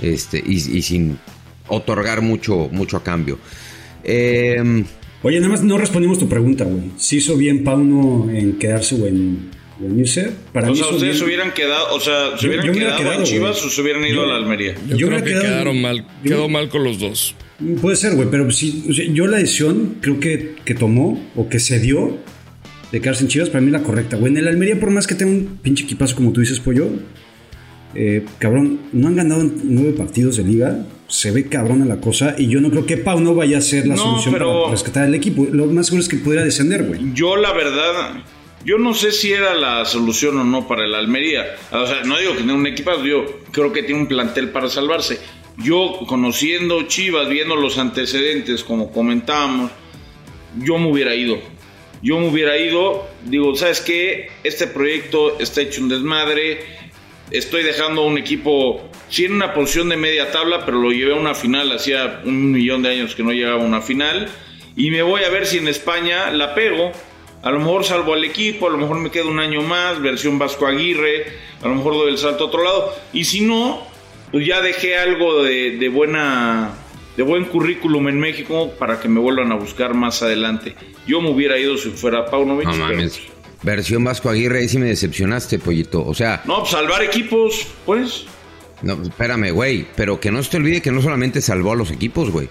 Este, y, y sin otorgar mucho, mucho a cambio. Eh, Oye, nada más no respondimos tu pregunta, güey. ¿Si hizo bien Pauno en quedarse o en, en irse? Para O mí sea, ustedes bien. se hubieran quedado, o sea, se hubieran yo quedado, quedado, en Chivas güey. o se hubieran ido Yo- a la Almería. Yo, Yo creo que quedado- quedaron mal, yo- quedó mal con los dos. Puede ser, güey, pero o sea, yo la decisión creo que, que tomó o que se dio de quedarse en Chivas para mí es la correcta, güey. En el Almería, por más que tenga un pinche equipazo como tú dices, Pollo, eh, cabrón, no han ganado en nueve partidos de liga. Se ve cabrona la cosa y yo no creo que Pau no vaya a ser la No, solución pero- para rescatar el equipo. Lo más seguro es que pudiera descender, güey. Yo la verdad, yo no sé si era la solución o no para el Almería. O sea, no digo que tenga un equipazo, yo creo que tiene un plantel para salvarse. Yo conociendo Chivas, viendo los antecedentes, como comentábamos, yo me hubiera ido. Yo me hubiera ido, digo, ¿sabes qué? Este proyecto está hecho un desmadre. Estoy dejando a un equipo, sí en una posición de media tabla, pero lo llevé a una final, hacía un millón de años que no llegaba a una final. Y me voy a ver si en España la pego. A lo mejor salvo al equipo, a lo mejor me quedo un año más, versión Vasco Aguirre, a lo mejor doy el salto a otro lado. Y si no, pues ya dejé algo de, de buena de buen currículum en México para que me vuelvan a buscar más adelante. Yo me hubiera ido si fuera Paunovic. no pero- mames. Versión Vasco Aguirre, ahí sí me decepcionaste, pollito. O sea, No, pues salvar equipos, pues. no, espérame, güey. Pero que no se te olvide que no solamente salvó a los equipos, güey.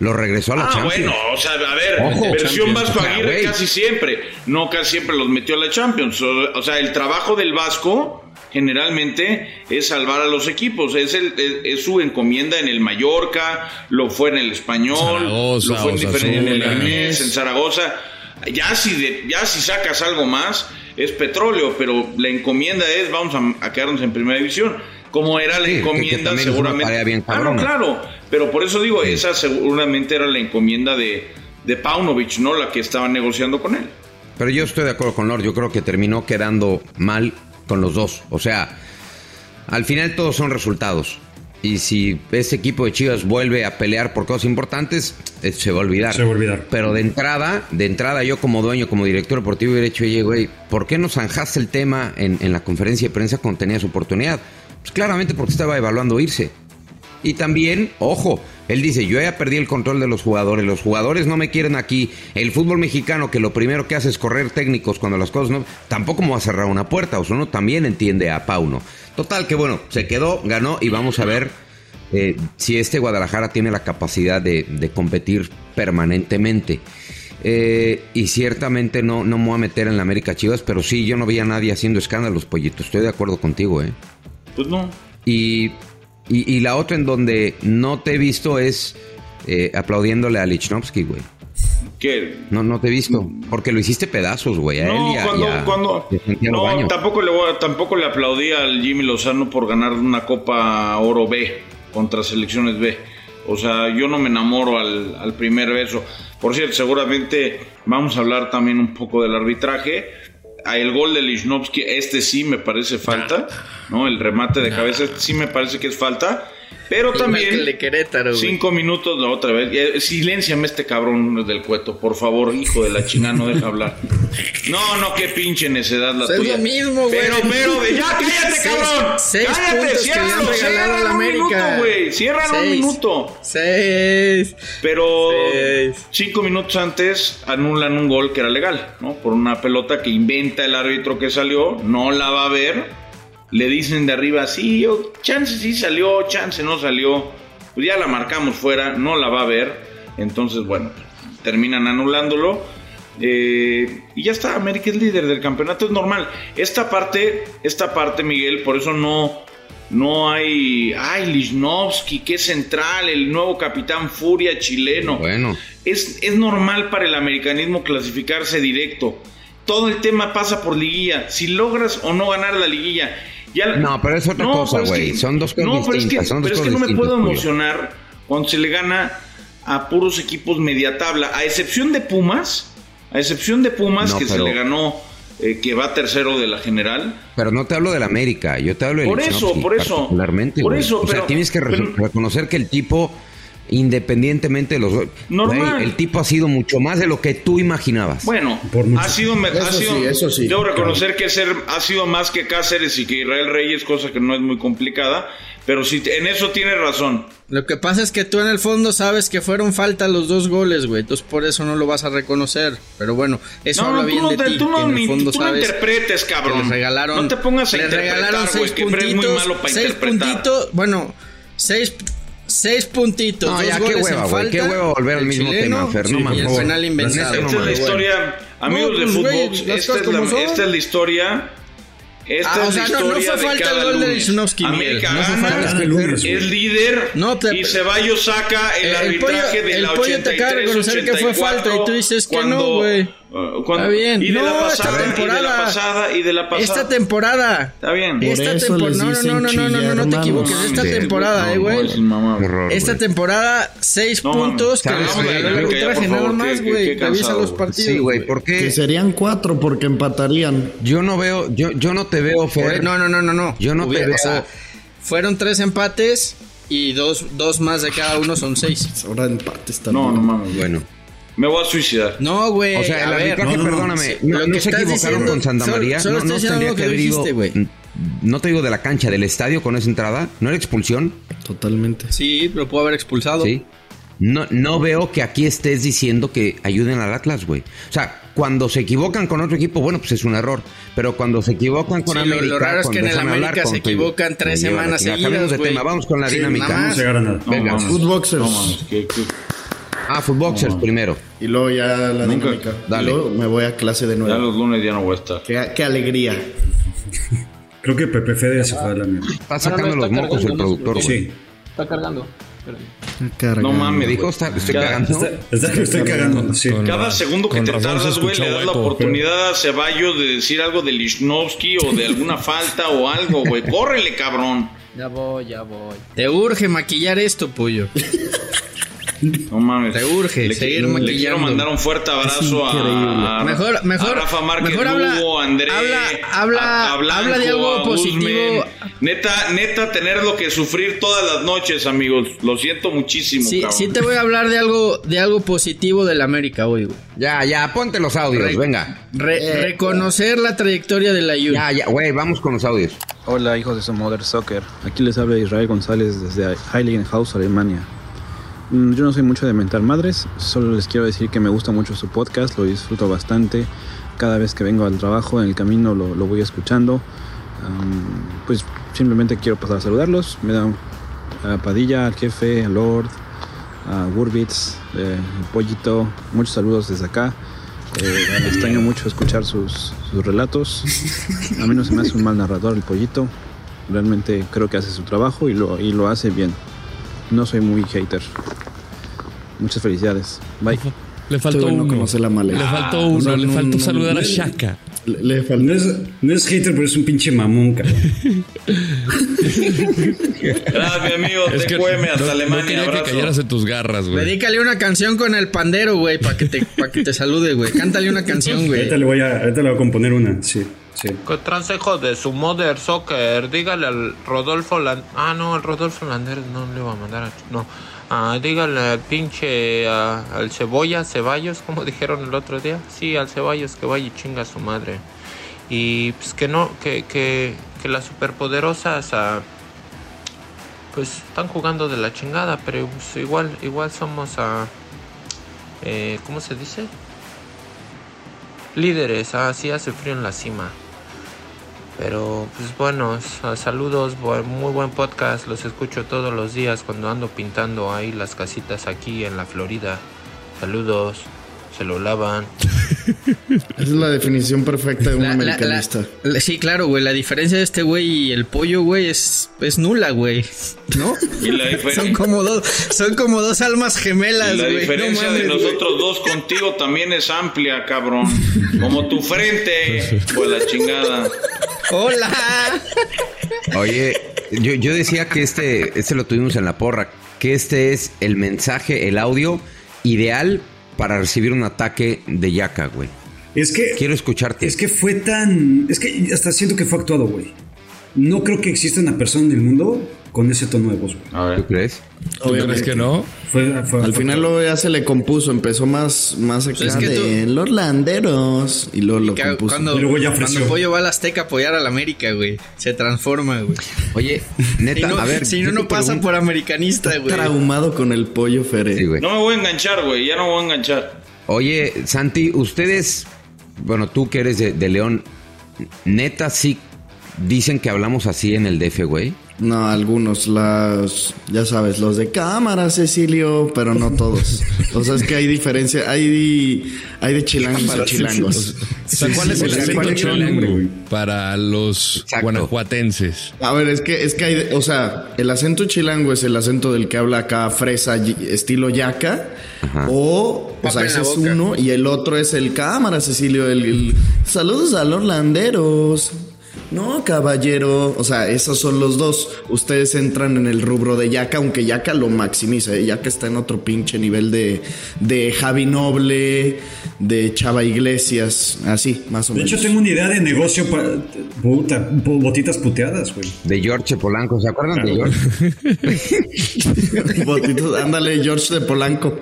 Lo regresó a la Ah, Champions. bueno, o sea, a ver, Ojo, versión Champions, Vasco o sea, Aguirre casi siempre, no casi siempre los metió a la Champions. O, sea, el trabajo del Vasco generalmente es salvar a los equipos, es, el, es, es su encomienda en el Mallorca, lo fue en el Español, Zaragoza, lo fue en, diferente- en el. Leganés, en Zaragoza. Ya si, de- ya si sacas algo más, es petróleo, pero la encomienda es vamos a, a quedarnos en primera división. Como era la Sí, encomienda, seguramente. bien Ah, no, claro, pero por eso digo, esa seguramente era la encomienda de, de Paunovic, ¿no? La que estaban negociando con él. Pero yo estoy de acuerdo con Lord. Yo creo que terminó quedando mal con los dos. O sea, al final todos son resultados. Y si ese equipo de Chivas vuelve a pelear por cosas importantes, eh, se va a olvidar. Se va a olvidar. Pero de entrada, de entrada yo como dueño, como director deportivo hubiera dicho, oye, güey, ¿por qué no zanjaste el tema en, en la conferencia de prensa cuando tenías oportunidad? Pues claramente porque estaba evaluando irse. Y también, ojo, él dice, yo ya perdí el control de los jugadores, los jugadores no me quieren aquí, el fútbol mexicano que lo primero que hace es correr técnicos cuando las cosas no, tampoco me va a cerrar una puerta, o sea, uno también entiende a Pauno. Total que bueno, se quedó, ganó y vamos a ver eh, si este Guadalajara tiene la capacidad de, de competir permanentemente. Eh, y ciertamente no, no me voy a meter en la América Chivas, pero sí, yo no veía a nadie haciendo escándalos, pollito, estoy de acuerdo contigo, ¿eh? Pues no. Y, y, y la otra en donde no te he visto es eh, aplaudiéndole a Lichnowsky, güey. Que No, no te he visto. Porque lo hiciste pedazos, güey. A él no, y a- cuando, y a- cuando y a Santiago no, tampoco le voy a- tampoco le aplaudí al Jimmy Lozano por ganar una Copa Oro B contra selecciones B. O sea, yo no me enamoro al, al primer beso. Por cierto, seguramente vamos a hablar también un poco del arbitraje. A El gol de Lichnowsky, este sí me parece falta, ¿no? El remate de cabeza, este sí me parece que es falta. Pero también que el de Querétaro, güey. cinco minutos la otra vez. Eh, Silénciame este cabrón del cueto, por favor, hijo de la chingada, no deja hablar. No, no, qué pinche necedad la es tuya. lo mismo, güey. Pero, pero, ya (laughs) cállate, Seis- cabrón. seis cállate, ciérralo, ciérralo un América. minuto, güey. Ciérralo un minuto. Seis. Pero Seis. cinco minutos antes anulan un gol que era legal, ¿no? Por una pelota que inventa el árbitro que salió, no la va a ver. Le dicen de arriba, sí, yo, chance sí salió, chance no salió. Pues ya la marcamos fuera, no la va a ver. Entonces, bueno, terminan anulándolo. Eh, y ya está, América es líder del campeonato, es normal. Esta parte, esta parte, Miguel, por eso no, no hay. Ay, Lichnowsky, es central, el nuevo capitán Furia chileno. Bueno. Es, es normal para el americanismo clasificarse directo. Todo el tema pasa por liguilla. Si logras o no ganar la liguilla. Ya, No, pero es otra cosa, es güey. que- Son dos cosas no, pero es que- distintas, son dos pero es que no me puedo distintas, Julio. emocionar cuando se le gana a puros equipos media tabla. A excepción de Pumas. A excepción de Pumas, No, que pero- se le ganó, eh, que va tercero de la general. Pero no te hablo del América, yo te hablo del Por eso, por eso. particularmente, Por güey. eso, o sea, tienes que re- pero- reconocer que el tipo, independientemente de los goles, Normal. el tipo ha sido mucho más de lo que tú imaginabas. Bueno, Por ha sido, ha Eso sido- sí, eso sí. Debo reconocer que ser, ha sido más que Cáceres y que Israel Reyes, cosa que no es muy complicada. Pero sí, en eso tiene razón. Lo que pasa es que tú en el fondo sabes que fueron falta los dos goles, güey. Entonces por eso no lo vas a reconocer. Pero bueno, eso No, habla no, bien no, de ti. tú no en el fondo tú no sabes interpretes, que cabrón. les regalaron. No te pongas a les regalaron interpretar, güey, seis muy puntitos. malo para seis interpretar. puntitos. Bueno, seis, seis puntitos. No, dos ya, qué goles hueva, güey, qué hueva volver al el mismo chileno tema, Fer, no mames, el penal inventado. Esta es la historia, amigos No, de pues, fútbol. Esta, es la, como son. esta es la historia. Esta Ah, o es sea, la no- no fue falta el gol de. Lichnowsky. América No gana, lunes, es líder No, te- y Ceballos saca el, El- el arbitraje pollo- de el la pollo te acaba de 83 reconocer que fue 84, falta y tú dices que no, cuando- güey. Cuando- Está bien. Y de No, la esta pasada, y de la temporada. pasada, y de la pasada. Esta temporada. Está bien. Por Esta eso temporada. les No, no, no, no, no, no, no, no te equivoques. hermanos. Esta temporada, No, eh, no, güey. es mamá. Qué horror, Esta güey. temporada, seis No, puntos que mames. les ¿Sabes, regaló nada más, güey. Revisa los partidos. Sí, güey, ¿por Que serían cuatro porque empatarían. Yo no veo, yo, yo no te veo, Fer. No, no, no, no, no. Yo no te Hubiera- veo- o sea, fueron tres empates y dos, dos más de cada uno son seis. Ahora empates No, también. no mames. Bueno. Me voy a suicidar. No, güey. O sea, el a ver, arbitraje, no, perdóname, no, lo no que se estás equivocaron diciendo- con Santa solo- María. solo no, estoy no tendría que haber ido. No te digo de la cancha, del estadio con esa entrada. ¿No era expulsión? Totalmente. Sí, lo puedo haber expulsado. Sí. No, no veo que aquí estés diciendo que ayuden al Atlas, güey. O sea, cuando se equivocan con otro equipo, bueno, pues es un error. Pero cuando se equivocan con Sí, América. lo raro es que en el América se equivocan tres semanas seguidas, de tema, vamos con la Sí, dinámica. agarra nada. No Venga. Footboxers. Ah, Footboxers primero. Y luego ya la Nunca. dinámica. Dale. Y luego me voy a clase de Ya nuevo. los lunes ya no voy a estar. Qué, qué alegría. Creo que Pepe Fede ya se fue a la mierda. Está sacando los mocos el productor, güey. Sí. Está cargando. Cargando. No mames. Me dijo, está, estoy Ya, cagando. Está, está- estoy cagando. Sí. Cada segundo que te tardas, güey, le das la oportunidad a Ceballos de decir algo de Lichnowsky o de alguna falta o algo, güey. Córrele, cabrón. Ya voy, ya voy. Te urge maquillar esto, pollo. (laughs) No mames. Te urge le, seguir le maquillando. quiero mandar un fuerte abrazo a, a- Mejor- mejor- a Rafa Márquez mejor habla- Lugo, a André, habla- habla- a- a Blanco, habla de algo a positivo. Neta, neta, tener lo que sufrir todas las noches, amigos. Lo siento muchísimo, Sí, cabrón. sí te voy a hablar de algo, de algo positivo del América hoy, güey. Ya, ya, ponte los audios, Re- venga. Re- reconocer la trayectoria de la Juve. Ya, ya, güey, vamos con los audios. Hola hijos de su Mother Soccer. Aquí les habla Israel González desde Heiligenhaus, Alemania. Mm, Yo no soy mucho de mentar madres, solo les quiero decir que me gusta mucho su podcast, lo disfruto bastante. Cada vez que vengo al trabajo, en el camino lo, voy escuchando. Pues simplemente quiero pasar a saludarlos. Me dan a Padilla, al jefe, a Lord, a Wurbitz, eh, pollito. Muchos saludos desde acá. Eh, extraño mucho escuchar sus, sus relatos. A mí no se me hace un mal narrador el pollito. Realmente creo que hace su trabajo y lo, y lo hace bien. No soy muy hater. Muchas felicidades. Bye. Le faltó no uno. conoce la mala. Le Ah, faltó uno. no, le no, faltó no, saludar no, a no. Shaka. Le, le faltó. No es, no es hater, pero es un pinche mamón, cabrón. Gracias, mi amigo. Es te que cueme no- hasta no Alemania. quería que abrazo. cayeras en tus garras, güey. Dedícale una canción con el pandero, güey, para que te, pa' que te salude, güey. Cántale una canción, güey. Ahorita le voy a, ahorita le voy a componer una, sí. ¿Qué transejo de su Mother Soccer? Dígale al Rodolfo Land... Ah, no, al Rodolfo Landeres no le iba a mandar a... No. Ah, dígale al pinche... ah, al Cebolla, Ceballos, como dijeron el otro día. Sí, al Ceballos que vaya y chinga a su madre. Y pues que no, que, que, que las superpoderosas... ah, pues están jugando de la chingada, pero pues, igual, igual somos a... eh, ¿Cómo se dice? Líderes, así hace frío en la cima. Pero pues bueno, saludos, muy buen podcast, los escucho todos los días cuando ando pintando ahí las casitas aquí en la Florida. Saludos, se lo lavan. Esa (laughs) es la definición perfecta de un La- la- la- americanista. la- sí, claro, güey. La diferencia de este güey y el pollo, güey, es, es nula, güey. ¿No? Y la son como dos, son como dos almas gemelas, la güey. No diferencia de güey. nosotros dos contigo también es amplia, cabrón. Como tu frente. Pues la chingada. Hola. Oye, yo, yo decía que este, este lo tuvimos en la porra, que este es el mensaje, el audio ideal para recibir un ataque de yaca, güey. Es que. Quiero escucharte. Es que fue tan. Es que hasta siento que fue actuado, güey. No creo que exista una persona en el mundo con ese tono de voz, güey. ¿Tú crees? ¿Tú crees que no? Fue, fue- Al fue final luego ya se le compuso, empezó más, más acá Pues es que de tú- los landeros y luego lo compuso. cuando, Y luego ya cuando Pollo va al Azteca a apoyar al América, güey. Se transforma, güey. Oye, Si neta, no, a ver. si no, no pasa por americanista, güey. Traumado con el pollo Fere. Sí, güey. No me voy a enganchar, güey. Ya no me voy a enganchar. Oye, Santi, ustedes, bueno, tú que eres de, de León, neta sí dicen que hablamos así en el DF, güey. No, algunos, las, ya sabes, los de cámara, Cecilio, pero no todos. (laughs) o sea, es que hay diferencia, hay, hay de chilangos a chilangos. O sea, ¿cuál es el acento ¿cuál es el nombre, chilango para los Exacto. guanajuatenses? A ver, es que, es que hay, o sea, el acento chilango es el acento del que habla acá fresa, estilo yaca, o, o sea, ese es uno, y el otro es el cámara, Cecilio, el, el- saludos a los landeros. No, caballero. O sea, esos son los dos. Ustedes entran en el rubro de Yaka, aunque Yaka lo maximiza. ¿eh? Yaka está en otro pinche nivel de, de Javi Noble, de Chava Iglesias, así, más o De menos. hecho, tengo una idea de negocio para. Puta, botitas puteadas, güey. De George Polanco, ¿se acuerdan de George? Botitos, (laughs) (laughs) ándale, George de Polanco.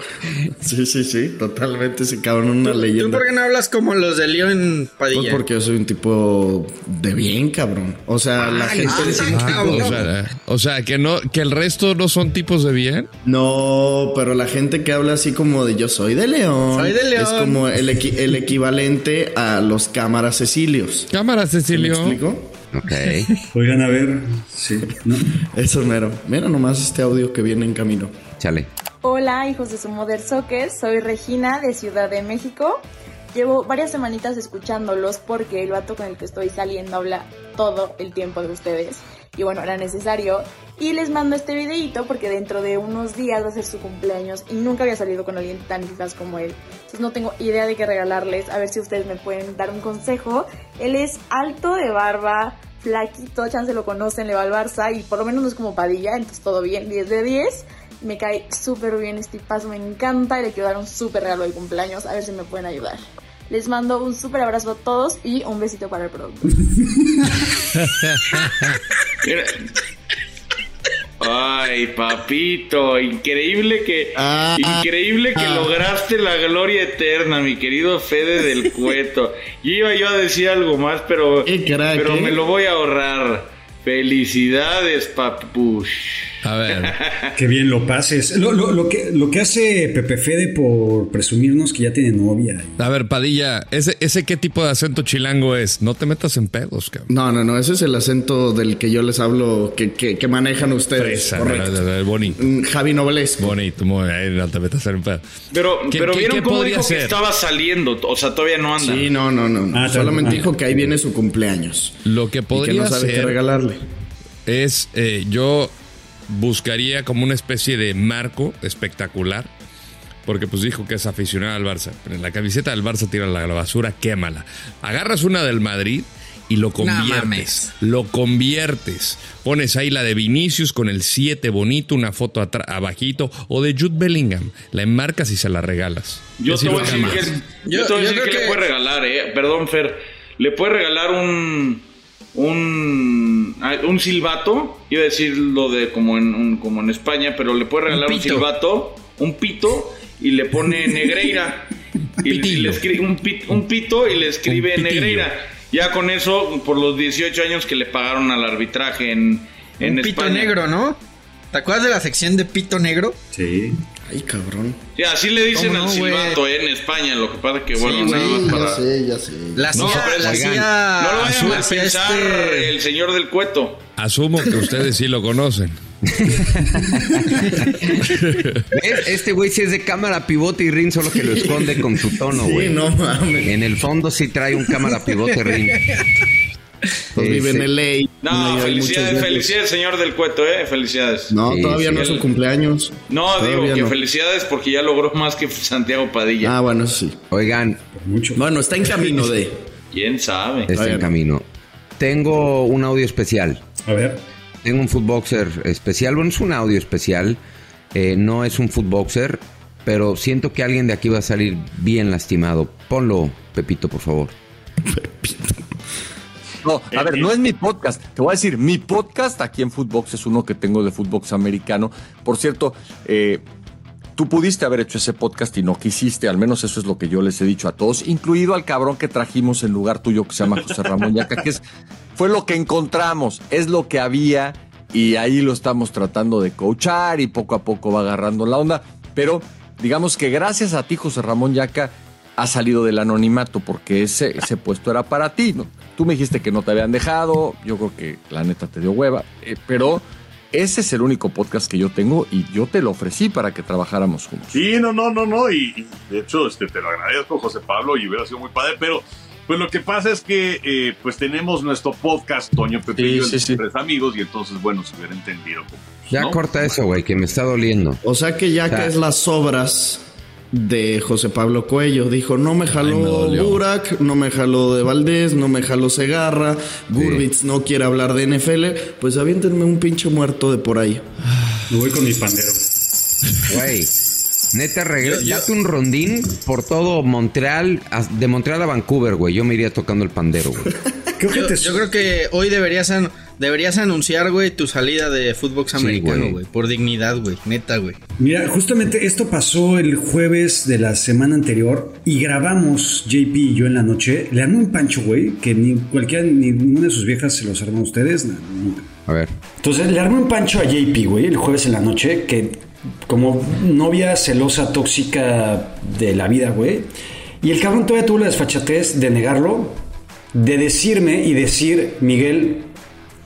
Sí, sí, sí, totalmente ese cabrón, una ¿Tú leyenda. por qué no hablas como los de León Pues Padilla? porque yo soy un tipo de bien, cabrón. O sea, la gente Ah, o, sea, o sea, que no, que el resto no son tipos de bien. No, pero la gente que habla así como de yo soy de León. Soy de León. Es como el, equi- el equivalente a los cámaras Cecilios. Cámara, ¿Me Cecilio. explico? Ok. (laughs) Oigan, a ver. Sí. ¿no? (laughs) Eso mero. Mira nomás este audio que viene en camino. Chale. Hola, hijos de su Mother Soccer. Soy Regina de Ciudad de México. Llevo varias semanitas escuchándolos porque el vato con el que estoy saliendo habla todo el tiempo de ustedes. Y bueno, era necesario. Y les mando este videito porque dentro de unos días va a ser su cumpleaños y nunca había salido con alguien tan eficaz como él. Entonces no tengo idea de qué regalarles. A ver si ustedes me pueden dar un consejo. Él es alto de barba, flaquito, chance lo conocen, le va al Barça y por lo menos no es como Padilla, entonces todo bien, 10 de 10. Me cae súper bien este paso, me encanta y le quiero dar un súper regalo de cumpleaños, a ver si me pueden ayudar. Les mando un súper abrazo a todos y un besito para el producto. Ay, papito, increíble que Ah, increíble que ah. lograste la gloria eterna, mi querido Fede del (laughs) Cueto. Yo iba yo a decir algo más, pero crack, pero ¿eh? me lo voy a ahorrar. Felicidades, papush. A ver, (laughs) Qué bien lo pases. Lo, lo- lo que, lo que hace Pepe Fede por presumirnos que ya tiene novia. a ver, Padilla, ese, ese qué tipo de acento chilango es. No te metas en pedos, cabrón. No, no, no. Ese es el acento del que yo les hablo, que, que, que manejan ustedes. Fresa, Correcto. bonito. Mm, Javi Novelesco. Bonito, muy bien, no te metas en pedos. Pero, ¿Qué- pero qué- vieron qué cómo podría dijo que estaba saliendo, o sea, todavía no anda. Sí, no, no, no. Ah, Solamente ah. dijo que ahí viene su cumpleaños. Lo que Y que podría no sabe qué ser regalarle. es, eh, yo buscaría como una especie de marco espectacular, porque pues dijo que es aficionado al Barça. Pero la camiseta del Barça tira la basura, quémala. Agarras una del Madrid y lo conviertes. lo conviertes. Pones ahí la de Vinicius con el 7 bonito, una foto abajito, o de Jude Bellingham. La enmarcas y se la regalas. Yo te voy a decir que, yo Yo- te voy a yo decir creo que le que- puede regalar, eh. Perdón, Fer. le puede regalar un un un silbato, iba a decir lo de como en un- como en España, pero le puede regalar un, pito. silbato, un pito y le pone (laughs) Negreira. y, y le escribe un, pit- un pito y le escribe. Negreira. Ya con eso, por los 18 años que le pagaron al arbitraje en, en Un pito España. negro, ¿no? ¿Te acuerdas de la sección de pito negro? Sí. Ay, cabrón. Sí, así le dicen ¿Cómo al no, silbato eh, en España. Lo que pasa que, bueno, Sí, nada más Ya para. sé, ya sé. La No, pero la hacía- No lo vayan a pensar este- el señor del cueto. Asumo que ustedes sí lo conocen. (laughs) ¿Ves? Este güey sí es de cámara pivote y ring, solo que lo esconde con su tono, Sí, güey. no mames. En el fondo sí trae un cámara pivote ring. Pues vive en LA. No, muchos felicidades, felicidades, señor del cueto, eh. Felicidades. No, Sí, todavía sí, no es su cumpleaños. No, Todavía digo que no. felicidades porque ya logró más que Santiago Padilla. Ah, bueno, eso sí. Oigan, Mucho. Bueno, está en camino de. ¿Quién sabe? está en camino. Tengo un audio especial. A ver. Tengo un footboxer especial. Bueno, es un audio especial. Eh, no es un footboxer, pero siento que alguien de aquí va a salir bien lastimado. Ponlo, Pepito, por favor. (laughs) No, a ver, no es mi podcast. Te voy a decir, mi podcast aquí en Footbox es uno que tengo de Footbox americano. Por cierto, eh, tú pudiste haber hecho ese podcast y no quisiste, al menos eso es lo que yo les he dicho a todos, incluido al cabrón que trajimos en lugar tuyo que se llama José Ramón Yaca, que es, fue lo que encontramos, es lo que había y ahí lo estamos tratando de coachar y poco a poco va agarrando la onda. Pero digamos que gracias a ti, José Ramón Yaca, ha salido del anonimato porque ese, ese puesto era para ti, ¿no? Tú me dijiste que no te habían dejado, yo creo que la neta te dio hueva, eh, pero ese es el único podcast que yo tengo y yo te lo ofrecí para que trabajáramos juntos. Sí, no, no, no, no. Y, y de hecho, este, te lo agradezco, José Pablo, y hubiera sido muy padre. Pero, pues lo que pasa es que, eh, pues tenemos nuestro podcast, Toño Pepe y yo, Sí, sí, sí. tres amigos, y entonces, bueno, se hubiera entendido. pues, Ya ¿no? corta eso, güey, que me está doliendo. O sea que ya O sea- que es las obras de José Pablo Cuello. Dijo, no me Ay, me jaló. Burak, no me jaló de Valdés, no me jaló Segarra, Gurbitz no quiere hablar de NFL. Pues aviéntenme un pinche muerto de por ahí. Me voy con mi pandero. Güey. Neta, regresa. Date un rondín por todo Montreal, de Montreal a Vancouver, güey. Yo me iría tocando el pandero, güey. (laughs) Creo que Yo, te yo creo que hoy deberías, an- deberías anunciar, güey, tu salida de Footbox americano, güey. güey. Por dignidad, güey. Neta, güey. Mira, justamente esto pasó el jueves de la semana anterior y grabamos JP y yo en la noche. Le armé un pancho, güey, que ni cualquiera, ni ninguna de sus viejas se los armó a ustedes, no, nunca. A ver. Entonces le armé un pancho a JP, güey, el jueves en la noche, que como novia celosa, tóxica de la vida, güey. Y el cabrón todavía tuvo la desfachatez de negarlo, de decirme y decir, Miguel,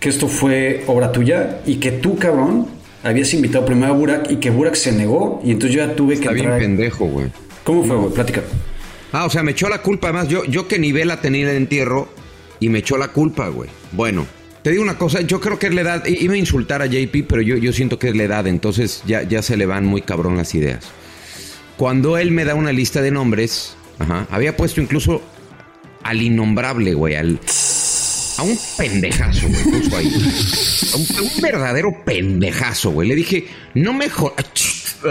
que esto fue obra tuya y que tú, cabrón, habías invitado primero a Burak y que Burak se negó y entonces yo ya tuve que Está bien entrar. pendejo, güey. ¿Cómo fue, güey? Plática. Ah, o sea, me echó la culpa. Además, yo, yo que ni vela tenía en el entierro y me echó la culpa, güey. Bueno, te digo una cosa. Yo creo que es la edad. Iba a insultar a JP, pero yo, yo siento que es la edad. Entonces ya, ya se le van muy cabrón las ideas. Cuando él me da una lista de nombres, ajá, había puesto incluso al innombrable, güey, al. A un pendejazo, güey, puso ahí. A un, a un verdadero pendejazo, güey. Le dije, no me jo-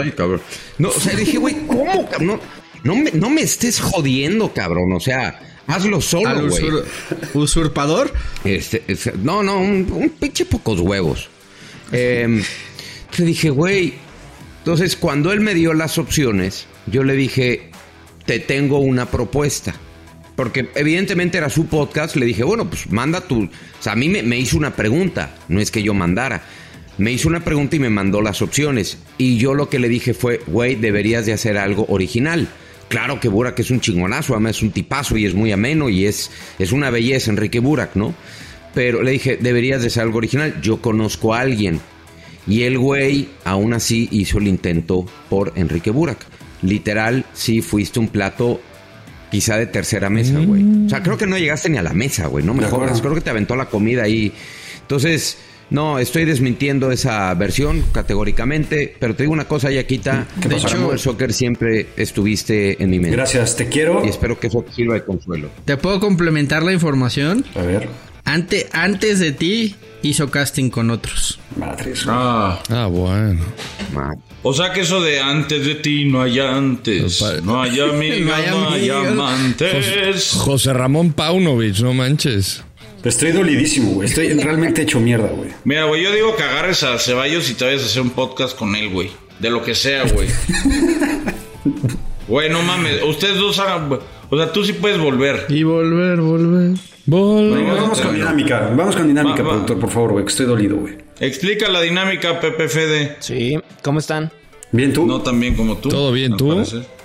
Ay, cabrón. No, o sea, le dije, güey, ¿cómo, cabrón? No, no me, no me estés jodiendo, cabrón. O sea, hazlo ¿Al solo, güey. usur- usurpador? Este, este, no, no, un, un pinche pocos huevos. Eh, le dije, güey. Entonces, cuando él me dio las opciones, yo le dije, te tengo una propuesta. Porque evidentemente era su podcast, le dije, bueno, pues manda tu... O sea, a mí me, hizo una pregunta, no es que yo mandara. Me hizo una pregunta y me mandó las opciones. Y yo lo que le dije fue, güey, deberías de hacer algo original. Claro que Burak es un chingonazo, además es un tipazo y es muy ameno y es, es una belleza, Enrique Burak, ¿no? Pero le dije, deberías de hacer algo original. Yo conozco a alguien. Y el güey aún así hizo el intento por Enrique Burak. Literal, sí fuiste un plato quizá de tercera mesa, güey. O sea, creo que no llegaste ni a la mesa, güey. No me De jodas. Creo que te aventó la comida ahí. Entonces, no, estoy desmintiendo esa versión categóricamente. Pero te digo una cosa, Yaquita. ¿Qué Para pasó? Mover Soccer siempre estuviste en mi mente. Gracias, te quiero. Y espero que eso te sirva de consuelo. ¿Te puedo complementar la información? A ver. Ante, antes de ti hizo casting con otros. Madres. Ah, Ah, bueno. O sea que eso de antes de ti no hay antes, no hay (laughs) amigas, No hay no hay amantes. José Ramón Paunovic, no manches. Estoy dolidísimo, güey. Estoy realmente hecho mierda, güey. Mira, güey, yo digo que agarres a Ceballos y te vayas a hacer un podcast con él, güey. De lo que sea, güey. (laughs) Güey, no mames. Ustedes dos hagan... O sea, tú sí puedes volver. Y volver, volver. Bueno, vamos con dinámica. Vamos con dinámica, Va, va. productor, por favor, güey. que Estoy dolido, güey. Explica la dinámica, Pepe Fede. Sí, ¿cómo están? Bien, tú. No tan bien como tú. ¿Todo bien, tú?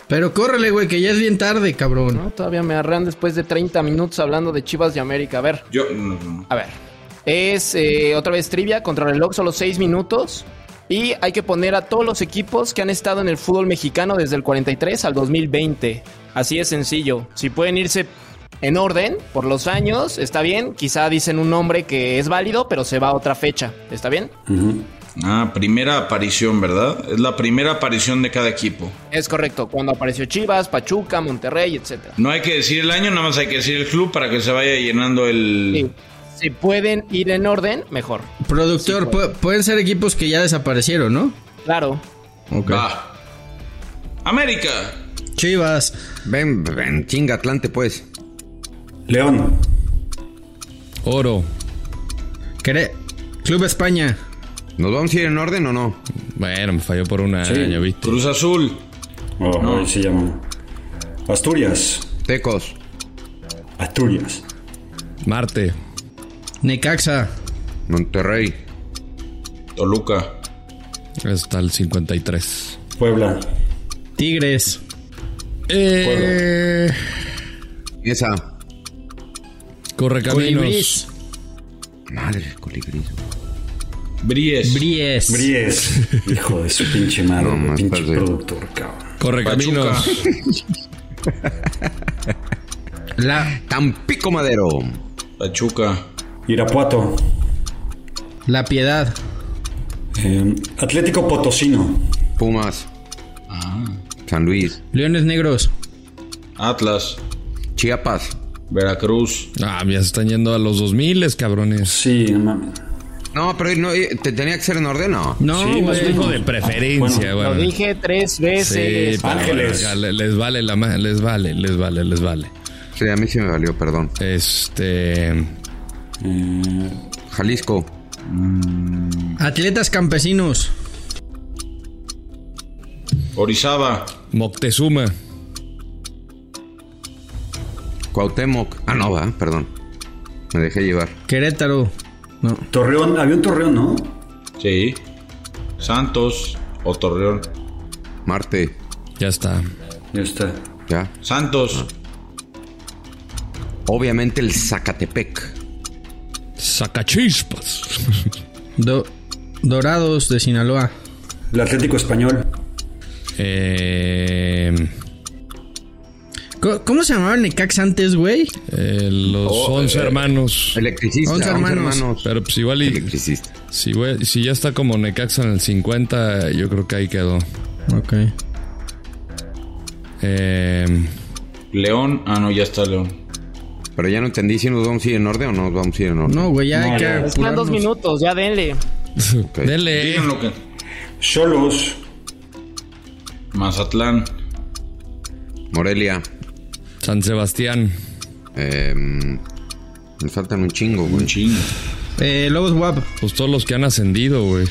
Pero córrele, güey, que ya es bien tarde, cabrón. No, todavía me arrean después de 30 minutos hablando de Chivas de América. A ver, Yo... no, no. a ver. Es eh, otra vez trivia contra reloj, solo 6 minutos. Y hay que poner a todos los equipos que han estado en el fútbol mexicano desde el 43 al 2020. Así es sencillo. Si pueden irse en orden por los años, está bien. Quizá dicen un nombre que es válido, pero se va a otra fecha. ¿Está bien? Ah, primera aparición, ¿verdad? Es la primera aparición de cada equipo. Es correcto. Cuando apareció Chivas, Pachuca, Monterrey, etcétera. No hay que decir el año, nada más hay que decir el club para que se vaya llenando el... Sí. Si pueden ir en orden, mejor. Productor, pu- pueden ser equipos que ya desaparecieron, ¿no? Claro. Va. América. Chivas. Ven, ven, chinga Atlante, pues. León. Oro. Quere- Club España. ¿Nos vamos a ir en orden o no? Bueno, me falló por un año, ¿viste? Cruz Azul. Oh, ahí se llama. Asturias. Tecos. Asturias. Marte. Necaxa. Monterrey. Toluca. Hasta el 53. Puebla. Tigres. Eh, Esa. Correcaminos. Colibrís. Madre, colibrí. Bries. Bries. Bries. (laughs) Hijo de su pinche madre, No, pinche padre. productor, cabrón. Correcaminos. (laughs) La, Tampico Madero. Pachuca. Irapuato. La Piedad. Eh, Atlético Potosino. Pumas. San Luis. Leones Negros. Atlas. Chiapas. Veracruz. Ah, ya se están yendo a los 2000, cabrones. Sí, no mames. No, pero no, eh, ¿te tenía que ser en orden o? No, Sí, bien. Hijo de preferencia, Lo güey. dije tres Sí, veces. pero Ángeles. les vale la les vale, les vale, les vale. Sí, a mí sí me valió, perdón. Este, Jalisco. Atletas Campesinos. Orizaba. Moctezuma, Cuauhtémoc. Ah, no, va, perdón. Me dejé llevar. Querétaro. No. Torreón. Había un Torreón, ¿no? Sí. Santos. O Torreón. Marte. ya está. Ya está. Ya. Santos. Obviamente el Zacatepec. Sacachispas. (laughs) Do- Dorados de Sinaloa. El Atlético Español. Eh, ¿Cómo se llamaba el Necaxa antes, güey? eh, los Oh, 11 eh, hermanos. Electricista. Once once hermanos. Pero pues igual y Electricista. si, güey, si ya está como Necaxa en el 50, yo creo que ahí quedó. Ok. Eh, León. Ah, no, ya está León. Pero ya no entendí si nos vamos a ir en orden o no nos vamos a ir en orden. No, güey, ya hay No, que ya. Están dos minutos, ya denle. (laughs) Ok. dele. Digan lo que. Cholos. Mazatlán. Morelia. San Sebastián. Eh, me faltan un chingo, güey. Un chingo. Eh, Lobos WAP. Pues todos los que han ascendido, güey.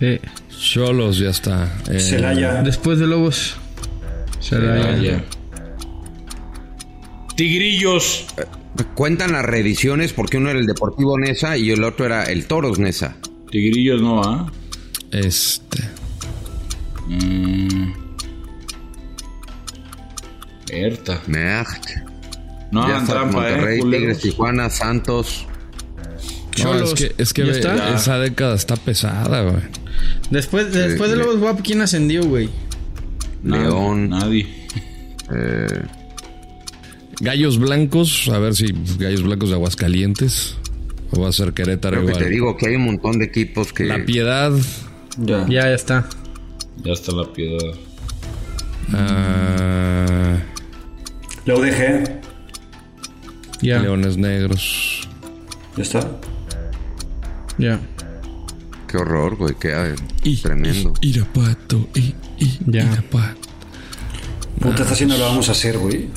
Sí. Cholos, ya está. Eh, Celaya. Después de Lobos. Celaya. Celaya. Tigrillos. Cuentan las reediciones porque uno era el Deportivo Nesa y el otro era el Toros Nesa. Tigrillos no, ¿ah? Este. Mm. Berta. No, ya trampa, Monterrey, eh. Tigres, Tijuana, Santos. No, es que, es que ¿Ya ve- está? esa década está pesada, güey. Después, después de Lobos WAP, ¿quién ascendió, güey? León. Nadie. Eh, Gallos Blancos, a ver si Gallos Blancos de Aguascalientes. O va a ser Querétaro creo que te digo que hay un montón de equipos que. La Piedad. Ya. Ya, ya está. Ya está la piedad. ah, La UDG. Ya. Leones Negros. Ya está. Ya. Qué horror, güey. Qué eh, tremendo. Irapato, y, y, Ya. Irapato. Puta, esta sí no la vamos a hacer, güey.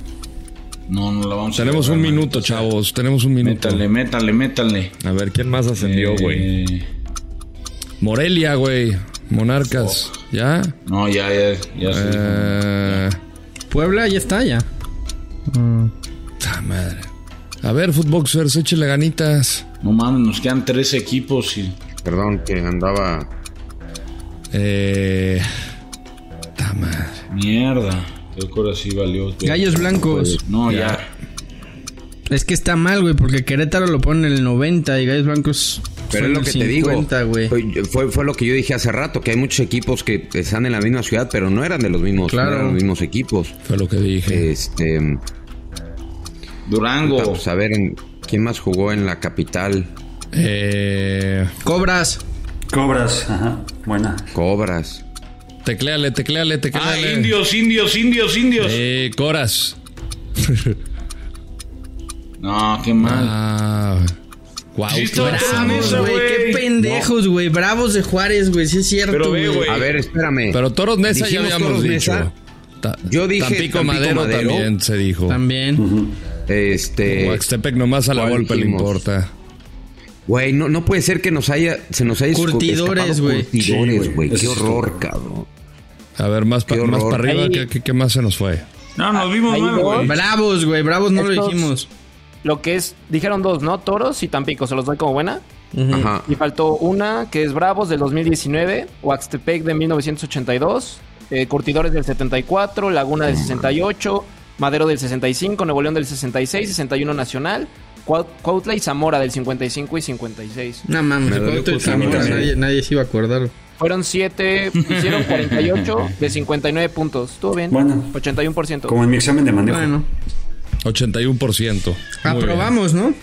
No, no la vamos a Tenemos un minuto, chavos. Tenemos un minuto. Métale, métale, métale. A ver, ¿quién más ascendió, güey? Eh, Morelia, güey. Monarcas. ¿Ya? no, ya, ya, ya se dijo. Eh, Puebla ya está, ya. Ta madre. A ver, Footboxers, échale ganitas. No mames, nos quedan tres equipos y. Perdón, que andaba. Eh. Ta madre. Mierda. Creo que ahora sí valió. Gallos blancos. No, ya. Es que está mal, güey, porque Querétaro lo pone en el 90 y Gallos Blancos. Pero es lo que te digo. 50, güey. Fue, fue, fue lo que yo dije hace rato, que hay muchos equipos que están en la misma ciudad, pero no eran de los mismos, Claro. no eran los mismos equipos. Fue lo que dije. Este, Durango. vamos a ver en, quién más jugó en la capital. Eh. Cobras. Cobras, ajá. Buena. Cobras. Tecleale, tecleale, Ah, tecleale. indios, indios, indios, indios. Eh, Coras. (laughs) No, qué mal. Ah. Sí, qué en esa, Güey, qué pendejos, güey. Bravos de Juárez, güey. Sí es cierto, Pero ve, güey. güey. A ver, espérame. Pero Toros Nesa ya habíamos dicho. Nesa. Ta- Yo dije Tampico, Tampico Madero, Madero. también se dijo. También. Este, Huaxtepec nomás a la ¿cuál golpe le importa. güey, no, no puede ser que nos haya, se nos haya Curtidores, güey. Curtidores, Sí, güey. Eso Qué horror, cabrón. A ver, más, pa- más para arriba, ¿qué, qué, qué más se nos fue? No, nos vimos mal, güey. Bravos, güey. Bravos no lo dijimos. Lo que es, dijeron dos, ¿no? Toros y Tampico, se los doy como buena. Ajá. Y faltó una que es Bravos del 2019, Huaxtepec de 1982, eh, Curtidores del 74, Laguna del 68, Madero del 65, Nuevo León del 66, 61 Nacional, Cuau- Cuautla y Zamora del 55 y 56. No mames, Cuauhtémoc Curtidores, Zamora, nadie, nadie se iba a acordar. Fueron 7, hicieron (laughs) 48 de 59 puntos. Estuvo bien. Bueno. 81%. Como en mi examen de manejo. Bueno, 81%. Muy bien. aprobamos, ¿no?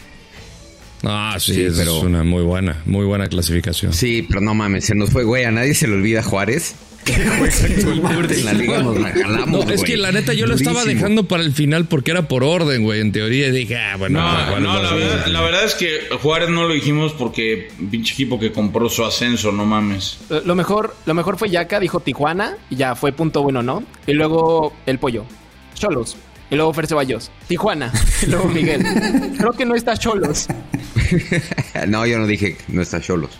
Ah, sí, Sí, es una muy buena, muy buena clasificación. Sí, pero no mames, se nos fue, güey. A nadie se le olvida Juárez. (laughs) (laughs) en la liga nos la jalamos, No, es que la neta yo lo estaba dejando para el final porque era por orden, güey. En teoría y dije, ah, bueno, No, Juárez no, la verdad, la verdad es que Juárez no lo dijimos porque pinche equipo que compró su ascenso, no mames. Lo mejor, lo mejor fue Yaka, dijo Tijuana, y ya fue punto bueno, ¿no? Y luego el pollo, Cholos. Y luego Fer Ceballos, Tijuana. Y (laughs) luego Miguel. Creo que no está Cholos. (laughs) no, yo no dije no está Cholos.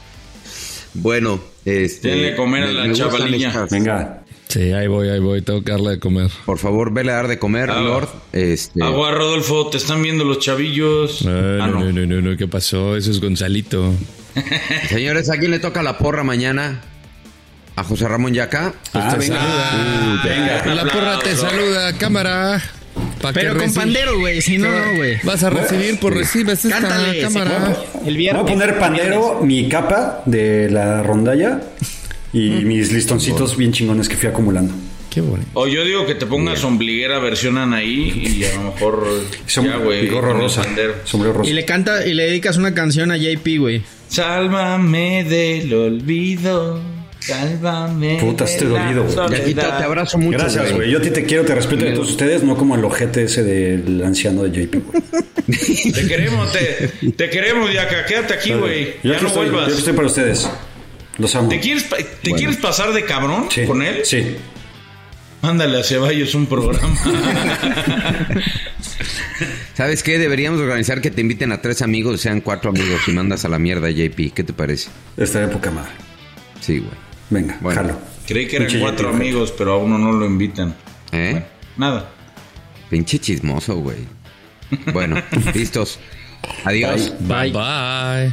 Bueno, este. Denle comer a la chavalilla. Venga. Sí, ahí voy, ahí voy. Tengo que darle de comer. Por favor, vele a dar de comer, Ah. Lord. Este. Agua, Rodolfo, te están viendo los chavillos. No, Ah, no, no, no, no, no, ¿qué pasó? Eso es Gonzalito. (laughs) Señores, ¿a quién le toca la porra mañana? ¿A José Ramón Yaca? Ah, te venga. saluda. venga. La porra te saluda, cámara. Pa' Pero con pandero, güey. Si no, no, güey. Vas a recibir, pues recibes esta Cántale, cámara. sí, El Voy viernes. a poner pandero, mi capa de la rondalla y mis listoncitos bien chingones que fui acumulando. Qué bonito. O yo digo que te pongas ombliguera versión Anaí y a lo mejor (laughs) Som- ya, güey. gorro rosa. Sombrero rosa. Y le canta y le dedicas una canción a JP, güey. Sálvame del olvido. Sálvame. Puta, estoy dolido, güey. te abrazo mucho. Gracias, güey. Yo a ti te quiero, te respeto de todos ustedes, no como el ojete ese del anciano de JP. güey. (laughs) Te queremos, te, te queremos, Yaka. Quédate aquí, güey. Yo Ya aquí no estoy, yo vuelvas. aquí estoy para ustedes. Los amo. ¿Te quieres, pasar de cabrón Sí. con él? Sí. Mándale a Ceballos un programa. (laughs) ¿Sabes qué? Deberíamos organizar que te inviten a tres amigos, sean cuatro amigos y mandas a la mierda a JP. ¿Qué te parece? Esta época madre. Sí, güey. Venga, Bueno. jalo. Creí que eran Pinche cuatro amigos, pero a uno no lo invitan. ¿Eh? Nada. Pinche chismoso, güey. Bueno, (laughs) listos. Adiós. Bye bye.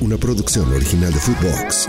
Una producción original de Footbox.